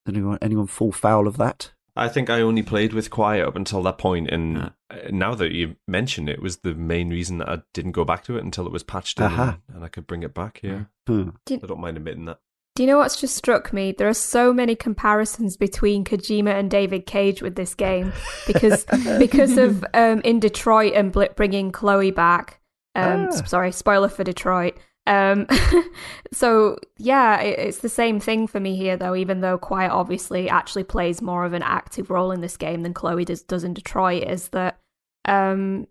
Anyone, anyone fall foul of that? I think I only played with Quiet up until that point, and yeah. now that you mention it, was the main reason that I didn't go back to it until it was patched in, and, and, I could bring it back. Yeah, hmm. I don't mind admitting that. Do you know what's just struck me? There are so many comparisons between Kojima and David Cage with this game because because of um, in Detroit and bringing Chloe back. Um, ah. Sorry, spoiler for Detroit. Um, so yeah, it, it's the same thing for me here, though. Even though Quiet obviously actually plays more of an active role in this game than Chloe does, does in Detroit, is that um,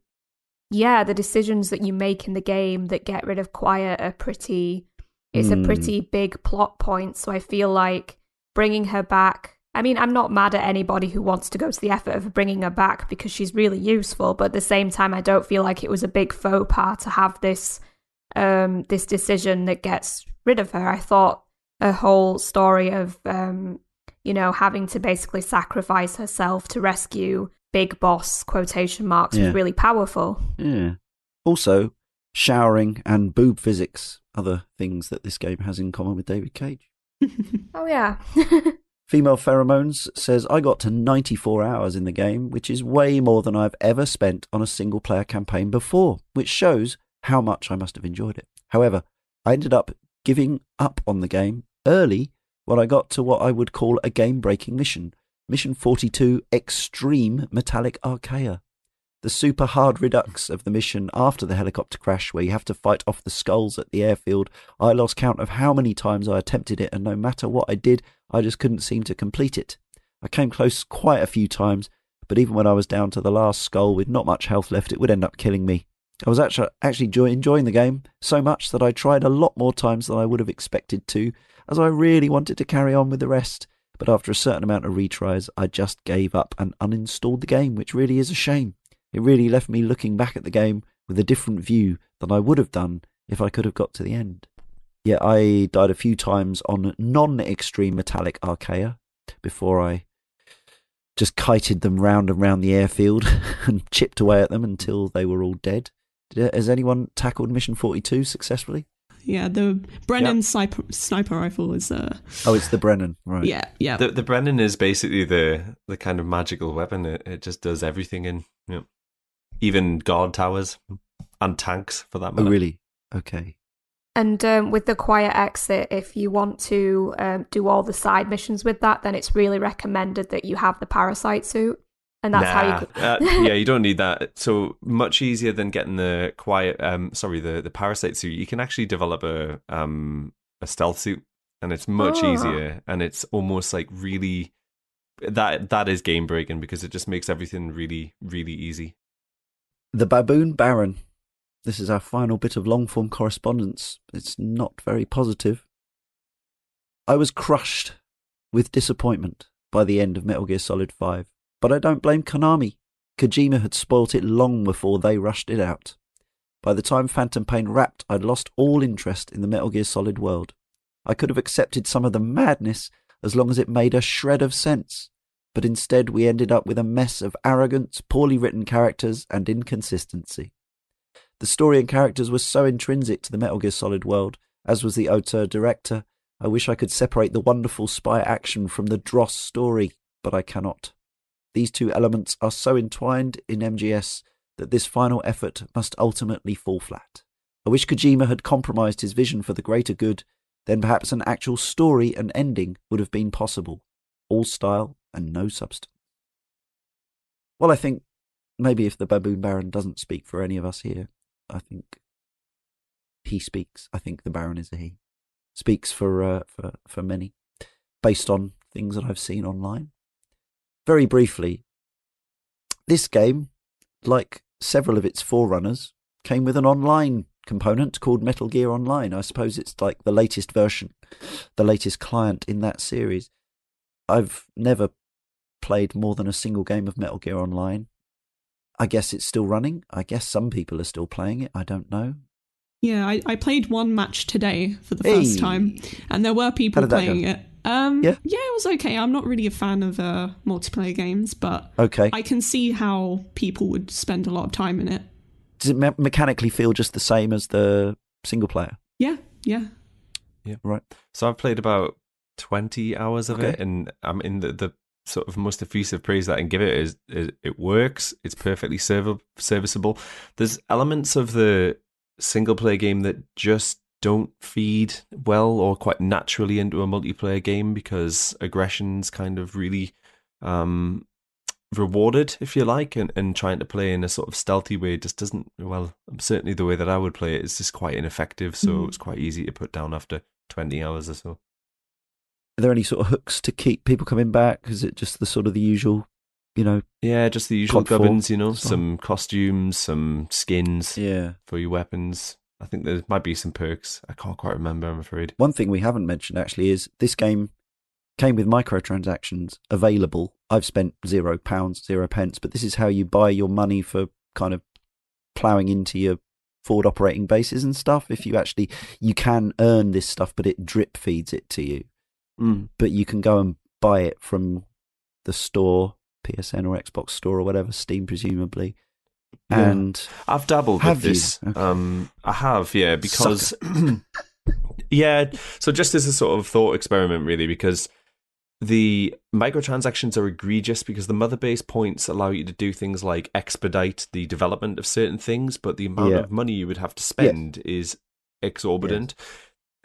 yeah, the decisions that you make in the game that get rid of Quiet are pretty it's mm. a pretty hmm. big plot point. So I feel like bringing her back. I mean, I'm not mad at anybody who wants to go to the effort of bringing her back because she's really useful. But at the same time, I don't feel like it was a big faux pas to have this um, this decision that gets rid of her. I thought a whole story of um, you know having to basically sacrifice herself to rescue Big Boss quotation marks yeah. was really powerful. Yeah. Also, showering and boob physics other things that this game has in common with David Cage. oh, yeah. Female Pheromones says, I got to 94 hours in the game, which is way more than I've ever spent on a single player campaign before, which shows how much I must have enjoyed it. However, I ended up giving up on the game early when I got to what I would call a game breaking mission. Mission 42 Extreme Metallic Archaea the super hard redux of the mission after the helicopter crash, where you have to fight off the skulls at the airfield. I lost count of how many times I attempted it, and no matter what I did, I just couldn't seem to complete it. I came close quite a few times, but even when I was down to the last skull with not much health left, it would end up killing me. I was actually actually enjoying the game so much that I tried a lot more times than I would have expected to, as I really wanted to carry on with the rest. But after a certain amount of retries, I just gave up and uninstalled the game, which really is a shame. It really left me looking back at the game with a different view than I would have done if I could have got to the end. Yeah, I died a few times on non extreme metallic Archaea before I just kited them round and round the airfield and chipped away at them until they were all dead. Has anyone tackled Mission 42 successfully? yeah. The Brennan yep. sniper, sniper rifle is. Uh, oh, it's the Brennan, right? Yeah, yeah. The, the Brennan is basically the the kind of magical weapon. It, it just does everything in, you know, even guard towers and tanks for that oh, matter. Oh, really? Okay. And um, with the Quiet Exit, if you want to um, do all the side missions with that, then it's really recommended that you have the parasite suit. And that's nah, how you. uh, yeah, you don't need that. So much easier than getting the quiet. Um, sorry, the the parasite suit. You can actually develop a um a stealth suit, and it's much oh. easier, and it's almost like really that that is game breaking because it just makes everything really really easy. The baboon baron this is our final bit of long form correspondence. It's not very positive. I was crushed with disappointment by the end of Metal Gear Solid 5, but I don't blame Konami. Kojima had spoilt it long before they rushed it out. By the time Phantom Pain wrapped, I'd lost all interest in the Metal Gear Solid world. I could have accepted some of the madness as long as it made a shred of sense, but instead we ended up with a mess of arrogance, poorly written characters, and inconsistency. The story and characters were so intrinsic to the Metal Gear Solid world, as was the auteur director. I wish I could separate the wonderful spy action from the dross story, but I cannot. These two elements are so entwined in MGS that this final effort must ultimately fall flat. I wish Kojima had compromised his vision for the greater good, then perhaps an actual story and ending would have been possible. All style and no substance. Well, I think maybe if the Baboon Baron doesn't speak for any of us here, I think he speaks. I think the Baron is a he. Speaks for uh, for for many, based on things that I've seen online. Very briefly, this game, like several of its forerunners, came with an online component called Metal Gear Online. I suppose it's like the latest version, the latest client in that series. I've never played more than a single game of Metal Gear Online. I guess it's still running. I guess some people are still playing it. I don't know. Yeah, I, I played one match today for the first time, and there were people playing it. Um, yeah, yeah, it was okay. I'm not really a fan of uh, multiplayer games, but okay, I can see how people would spend a lot of time in it. Does it me- mechanically feel just the same as the single player? Yeah, yeah, yeah. Right. So I've played about twenty hours of okay. it, and I'm in the, the sort of most effusive praise that I can give it is, is it works. It's perfectly serv- serviceable. There's elements of the single player game that just don't feed well or quite naturally into a multiplayer game because aggression's kind of really um, rewarded, if you like, and, and trying to play in a sort of stealthy way just doesn't, well, certainly the way that I would play it is just quite ineffective. So mm. it's quite easy to put down after 20 hours or so. Are there any sort of hooks to keep people coming back? Is it just the sort of the usual, you know? Yeah, just the usual gubbins, you know, some costumes, some skins yeah. for your weapons. I think there might be some perks. I can't quite remember, I'm afraid. One thing we haven't mentioned actually is this game came with microtransactions available. I've spent zero pounds, zero pence, but this is how you buy your money for kind of ploughing into your forward operating bases and stuff. If you actually, you can earn this stuff, but it drip feeds it to you. Mm. But you can go and buy it from the store, PSN or Xbox store or whatever, Steam presumably. Yeah. And I've dabbled with this. Okay. Um, I have, yeah, because yeah. So just as a sort of thought experiment, really, because the microtransactions are egregious because the mother base points allow you to do things like expedite the development of certain things, but the amount yeah. of money you would have to spend is exorbitant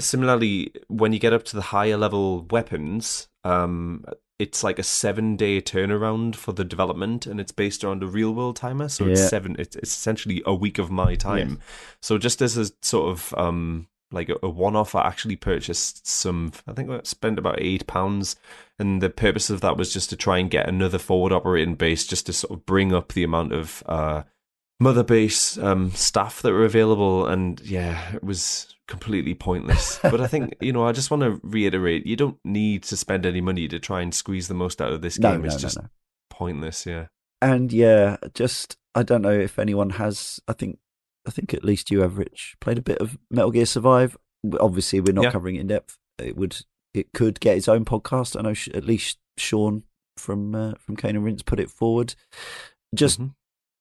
similarly, when you get up to the higher level weapons, um, it's like a seven day turnaround for the development, and it's based around a real world timer. So yeah. it's seven. It's, it's, essentially a week of my time. Yeah. So just as a sort of um, like a, a one off, I actually purchased some. I think I spent about eight pounds, and the purpose of that was just to try and get another forward operating base, just to sort of bring up the amount of. Uh, mother base um, staff that were available, and yeah, it was completely pointless. but I think you know, I just want to reiterate: you don't need to spend any money to try and squeeze the most out of this game. No, it's no, just pointless. Yeah, and yeah, just I don't know if anyone has. I think I think at least you have, Rich, played a bit of Metal Gear Survive. Obviously, we're not yeah. covering it in depth. It would it could get its own podcast. I know at least Sean from uh, from Cane and Rinse put it forward. Just mm-hmm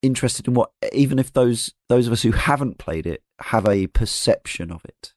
interested in what even if those those of us who haven't played it have a perception of it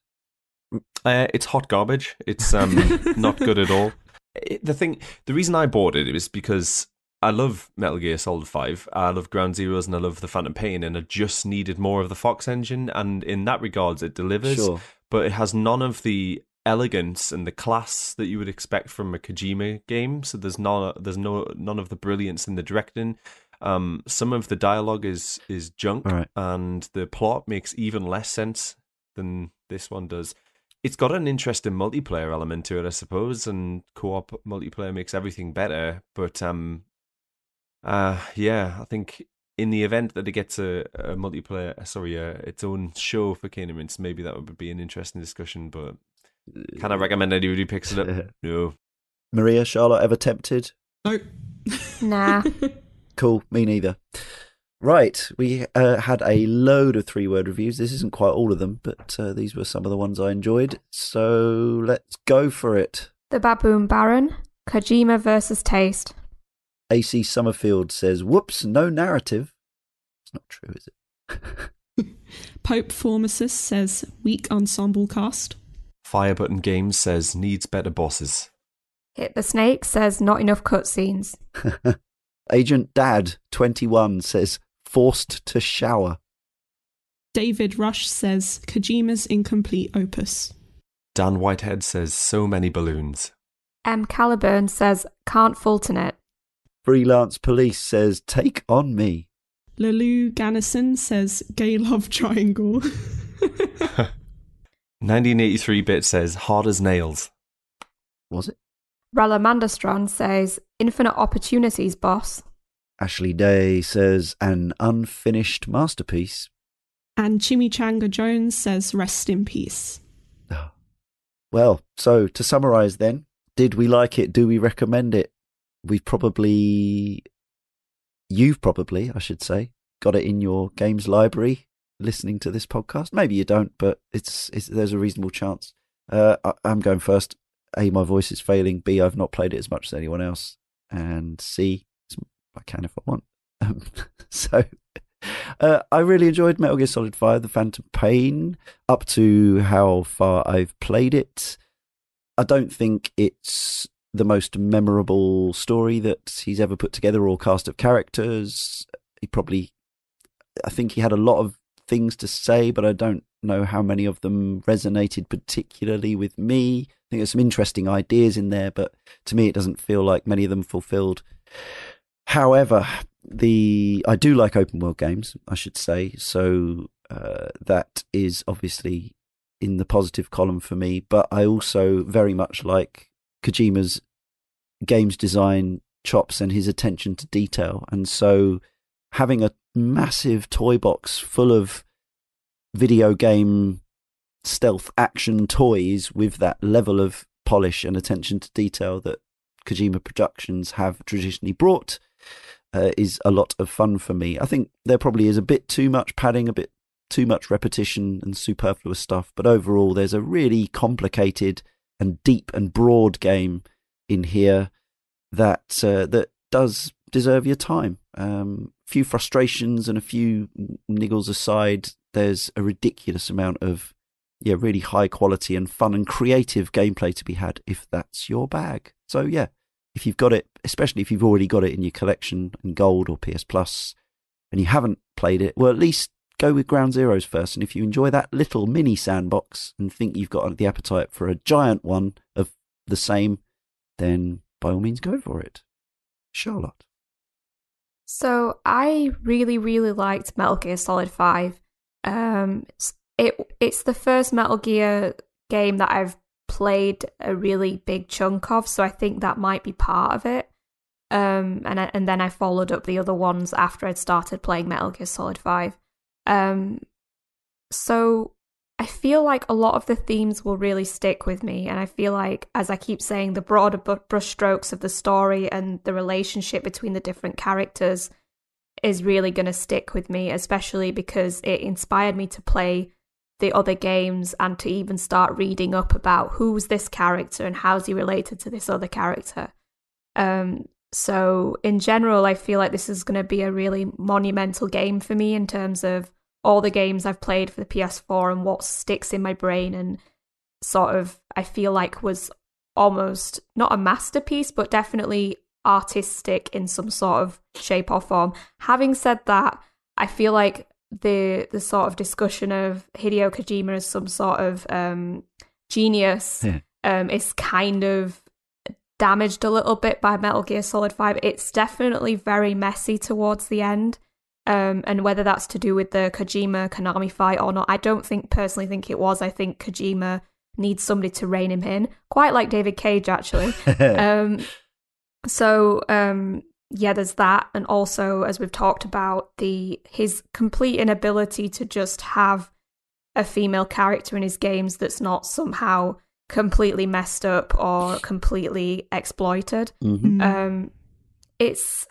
Uh, it's hot garbage. It's um, not good at all. It, the thing, the reason I bought it is because I love Metal Gear Solid 5. I love Ground Zeroes and I love the Phantom Pain, and I just needed more of the Fox engine. And in that regards, it delivers, sure. but it has none of the elegance and the class that you would expect from a Kojima game. So there's no, there's no, none of the brilliance in the directing. Um, some of the dialogue is is junk, right. and the plot makes even less sense than this one does. It's got an interesting multiplayer element to it, I suppose, and co-op multiplayer makes everything better. But um, uh, yeah, I think in the event that it gets a, a multiplayer, uh, sorry, uh, its own show for Cane and maybe that would be an interesting discussion. But can I recommend anybody picks it up? no. Maria, Charlotte, ever tempted? No. nah. Cool. Me neither. Right, we uh, had a load of three word reviews. This isn't quite all of them, but uh, these were some of the ones I enjoyed. So let's go for it. The Baboon Baron, Kojima versus Taste. AC Summerfield says, whoops, no narrative. It's not true, is it? Pope Formasis says, weak ensemble cast. Fire Button Games says, needs better bosses. Hit the Snake says, not enough cutscenes. Agent Dad 21 says, forced to shower. David Rush says, Kojima's incomplete opus. Dan Whitehead says, so many balloons. M. Caliburn says, can't Fulton it. Freelance Police says, Take on me. Lulu Gannison says, Gay Love Triangle. 1983 bit says, Hard as nails. Was it? Ralamandastron says, Infinite opportunities, boss. Ashley Day says, An unfinished masterpiece. And Chimichanga Jones says, Rest in peace. Well, so to summarize then, did we like it? Do we recommend it? we've probably, you've probably, I should say, got it in your games library listening to this podcast. Maybe you don't, but it's, it's there's a reasonable chance. Uh, I, I'm going first. A, my voice is failing. B, I've not played it as much as anyone else. And C, I can if I want. Um, so uh, I really enjoyed Metal Gear Solid 5, The Phantom Pain, up to how far I've played it. I don't think it's the most memorable story that he's ever put together or cast of characters. He probably, I think he had a lot of things to say, but I don't know how many of them resonated particularly with me. I think there's some interesting ideas in there, but to me, it doesn't feel like many of them fulfilled. However, the I do like open world games, I should say, so uh, that is obviously in the positive column for me. But I also very much like Kojima's games design chops and his attention to detail. And so having a massive toy box full of video game stealth action toys with that level of polish and attention to detail that Kojima Productions have traditionally brought uh, is a lot of fun for me. I think there probably is a bit too much padding, a bit too much repetition and superfluous stuff, but overall, there's a really complicated and deep and broad game in here that uh, that does deserve your time. Um, a few frustrations and a few niggles aside, there's a ridiculous amount of yeah, really high quality and fun and creative gameplay to be had if that's your bag. So yeah, if you've got it, especially if you've already got it in your collection in gold or PS Plus, and you haven't played it, well, at least go with Ground Zeroes first. And if you enjoy that little mini sandbox and think you've got the appetite for a giant one of the same, then by all means go for it. Charlotte. So I really, really liked Metal Gear Solid 5. Um, it it's the first Metal Gear game that I've played a really big chunk of, so I think that might be part of it. Um, and I, and then I followed up the other ones after I'd started playing Metal Gear Solid 5. Um, so I feel like a lot of the themes will really stick with me. And I feel like, as I keep saying, the broader brushstrokes of the story and the relationship between the different characters is really going to stick with me, especially because it inspired me to play the other games and to even start reading up about who's this character and how's he related to this other character. Um, so, in general, I feel like this is going to be a really monumental game for me in terms of all the games I've played for the PS4 and what sticks in my brain and sort of I feel like was almost not a masterpiece, but definitely artistic in some sort of shape or form. Having said that, I feel like the the sort of discussion of Hideo Kojima as some sort of um, genius yeah. um, is kind of damaged a little bit by Metal Gear Solid 5. It's definitely very messy towards the end. Um, and whether that's to do with the Kojima Konami fight or not, I don't think personally think it was. I think Kojima needs somebody to rein him in, quite like David Cage actually. um, so um, yeah, there's that, and also as we've talked about, the his complete inability to just have a female character in his games that's not somehow completely messed up or completely exploited. Mm-hmm. Um, it's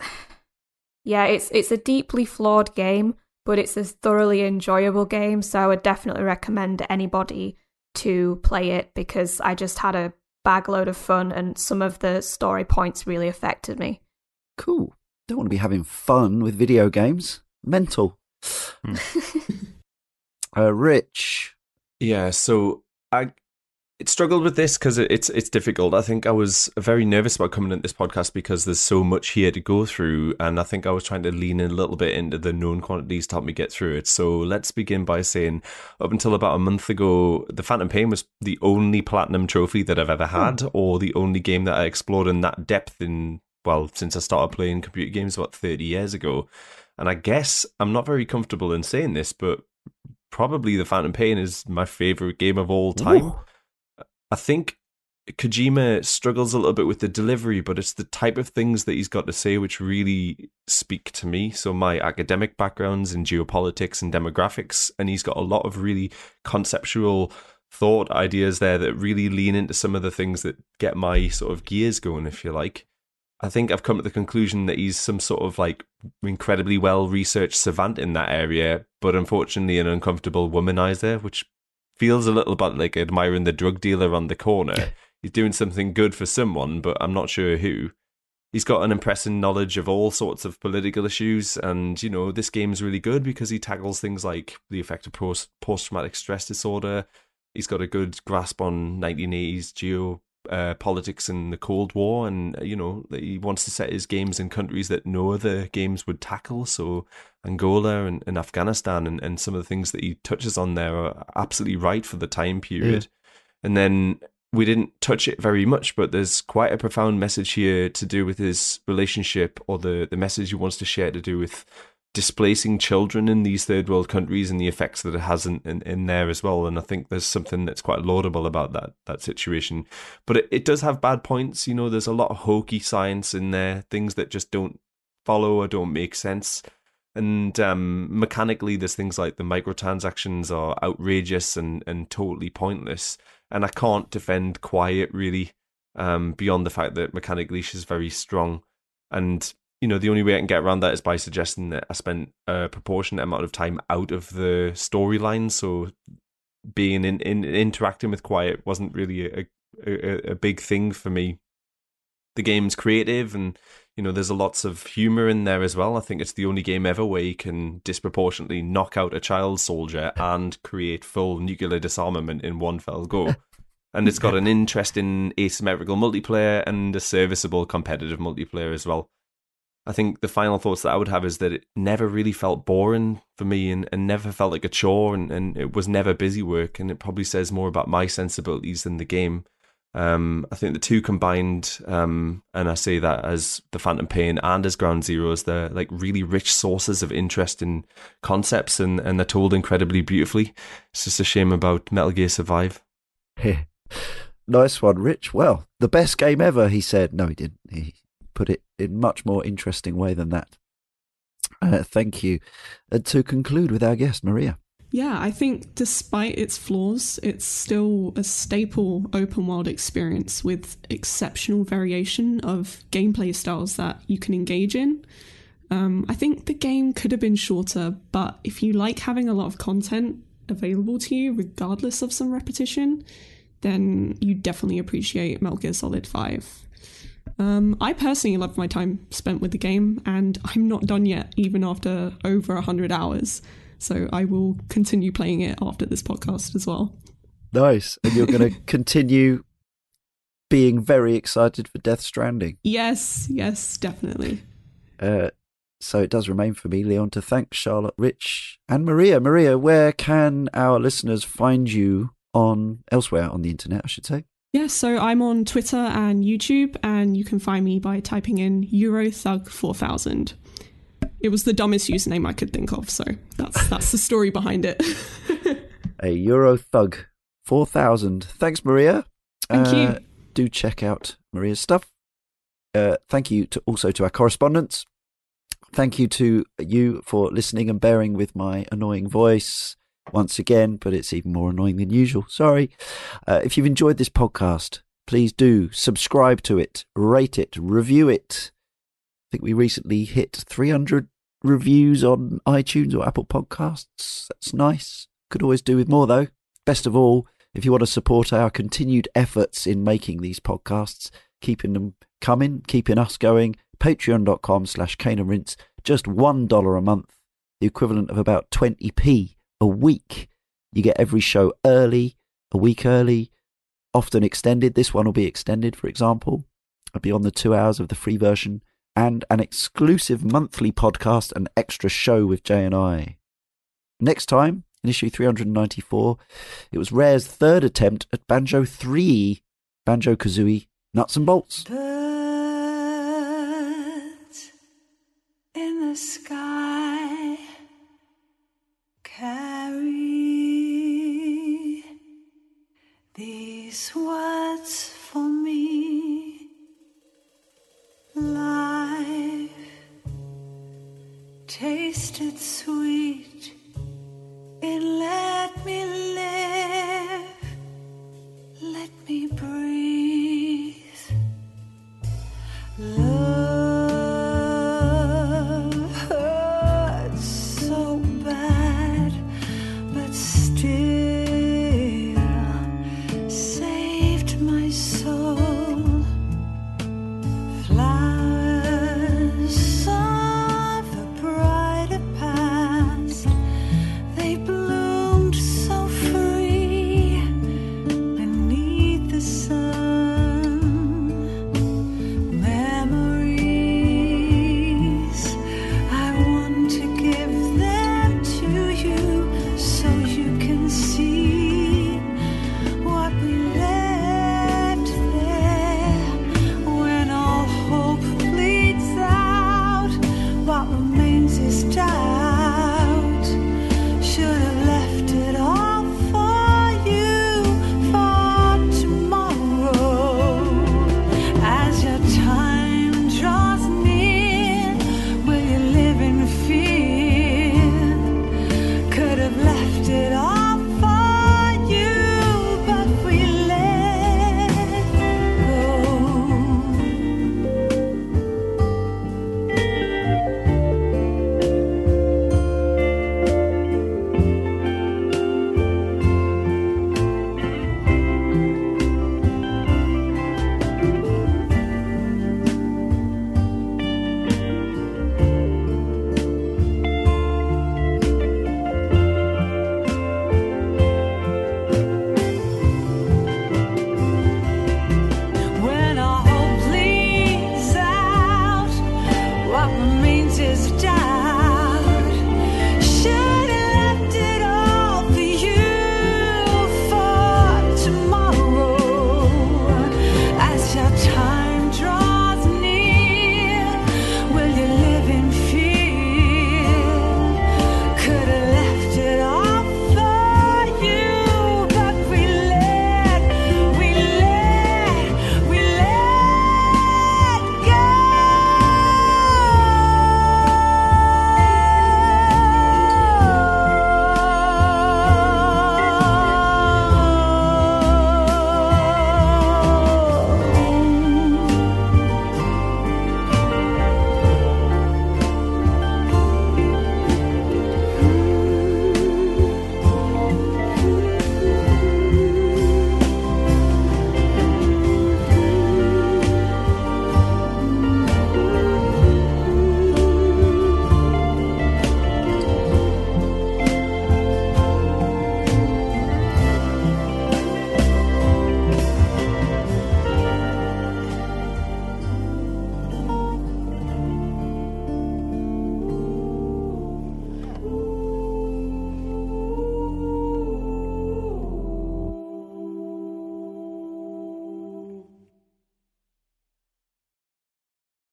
yeah, it's it's a deeply flawed game, but it's a thoroughly enjoyable game. So I would definitely recommend anybody to play it because I just had a bagload of fun and some of the story points really affected me. Cool. Don't want to be having fun with video games. Mental. Hmm. uh, Rich. Yeah, so I it struggled with this because it's it's difficult. I think I was very nervous about coming into this podcast because there's so much here to go through, and I think I was trying to lean in a little bit into the known quantities to help me get through it. So let's begin by saying, up until about a month ago, the Phantom Pain was the only platinum trophy that I've ever had, hmm. or the only game that I explored in that depth in well since I started playing computer games about 30 years ago. And I guess I'm not very comfortable in saying this, but probably the Phantom Pain is my favorite game of all time. Ooh. I think Kojima struggles a little bit with the delivery, but it's the type of things that he's got to say which really speak to me. So my academic backgrounds in geopolitics and demographics, and he's got a lot of really conceptual thought ideas there that really lean into some of the things that get my sort of gears going, if you like. I think I've come to the conclusion that he's some sort of like incredibly well researched savant in that area, but unfortunately an uncomfortable womanizer, which feels a little bit like admiring the drug dealer on the corner. He's doing something good for someone, but I'm not sure who. He's got an impressive knowledge of all sorts of political issues, and you know this game's really good because he tackles things like the effect of post traumatic stress disorder. He's got a good grasp on 1980s geo uh, politics in the Cold War, and uh, you know he wants to set his games in countries that no other games would tackle. So Angola and, and Afghanistan, and, and some of the things that he touches on there are absolutely right for the time period. Yeah. And then we didn't touch it very much, but there's quite a profound message here to do with his relationship or the the message he wants to share to do with displacing children in these third world countries and the effects that it has in, in, in, there as well. And I think there's something that's quite laudable about that that situation. But it, it does have bad points. You know, there's a lot of hokey science in there, things that just don't follow or don't make sense. And um, mechanically, there's things like the microtransactions are outrageous and, and totally pointless. And I can't defend Quiet really, um, beyond the fact that mechanically she's very strong. And you know, the only way I can get around that is by suggesting that I spent a proportionate amount of time out of the storyline. So being in, in interacting with Quiet wasn't really a, a, a big thing for me. The game's creative and you know, there's a lots of humor in there as well. I think it's the only game ever where you can disproportionately knock out a child soldier and create full nuclear disarmament in one fell go. and it's got an interesting asymmetrical multiplayer and a serviceable competitive multiplayer as well. I think the final thoughts that I would have is that it never really felt boring for me and, and never felt like a chore and, and it was never busy work. And it probably says more about my sensibilities than the game. Um, I think the two combined, um, and I say that as the Phantom Pain and as Ground Zeroes, they're like really rich sources of interesting concepts and, and they're told incredibly beautifully. It's just a shame about Metal Gear Survive. nice one, Rich. Well, the best game ever, he said. No, he didn't. He put it in much more interesting way than that. Uh, thank you. Uh, to conclude with our guest, Maria. Yeah, I think despite its flaws, it's still a staple open world experience with exceptional variation of gameplay styles that you can engage in. Um, I think the game could have been shorter, but if you like having a lot of content available to you, regardless of some repetition, then you definitely appreciate Metal Gear Solid 5. Um, I personally love my time spent with the game, and I'm not done yet, even after over 100 hours. So I will continue playing it after this podcast as well. Nice. And you're going to continue being very excited for Death Stranding. Yes, yes, definitely. Uh, so it does remain for me, Leon, to thank Charlotte, Rich, and Maria. Maria, where can our listeners find you on elsewhere on the internet, I should say? Yeah, so I'm on Twitter and YouTube, and you can find me by typing in EuroThug4000. It was the dumbest username I could think of, so that's that's the story behind it. a EuroThug4000. Thanks, Maria. Thank uh, you. Do check out Maria's stuff. Uh, thank you to also to our correspondents. Thank you to you for listening and bearing with my annoying voice once again, but it's even more annoying than usual. Sorry. Uh, if you've enjoyed this podcast, please do subscribe to it, rate it, review it. I think we recently hit 300 reviews on iTunes or Apple Podcasts. That's nice. Could always do with more, though. Best of all, if you want to support our continued efforts in making these podcasts, keeping them coming, keeping us going, patreon.com slash cane and rinse, just $1 a month, the equivalent of about 20p a week. You get every show early, a week early, often extended. This one will be extended, for example, beyond the two hours of the free version, and an exclusive monthly podcast and extra show with Jay and I. Next time, in issue 394, it was Rare's third attempt at Banjo 3, Banjo Kazooie Nuts and Bolts. Birds in the sky these words for me. Life tasted sweet.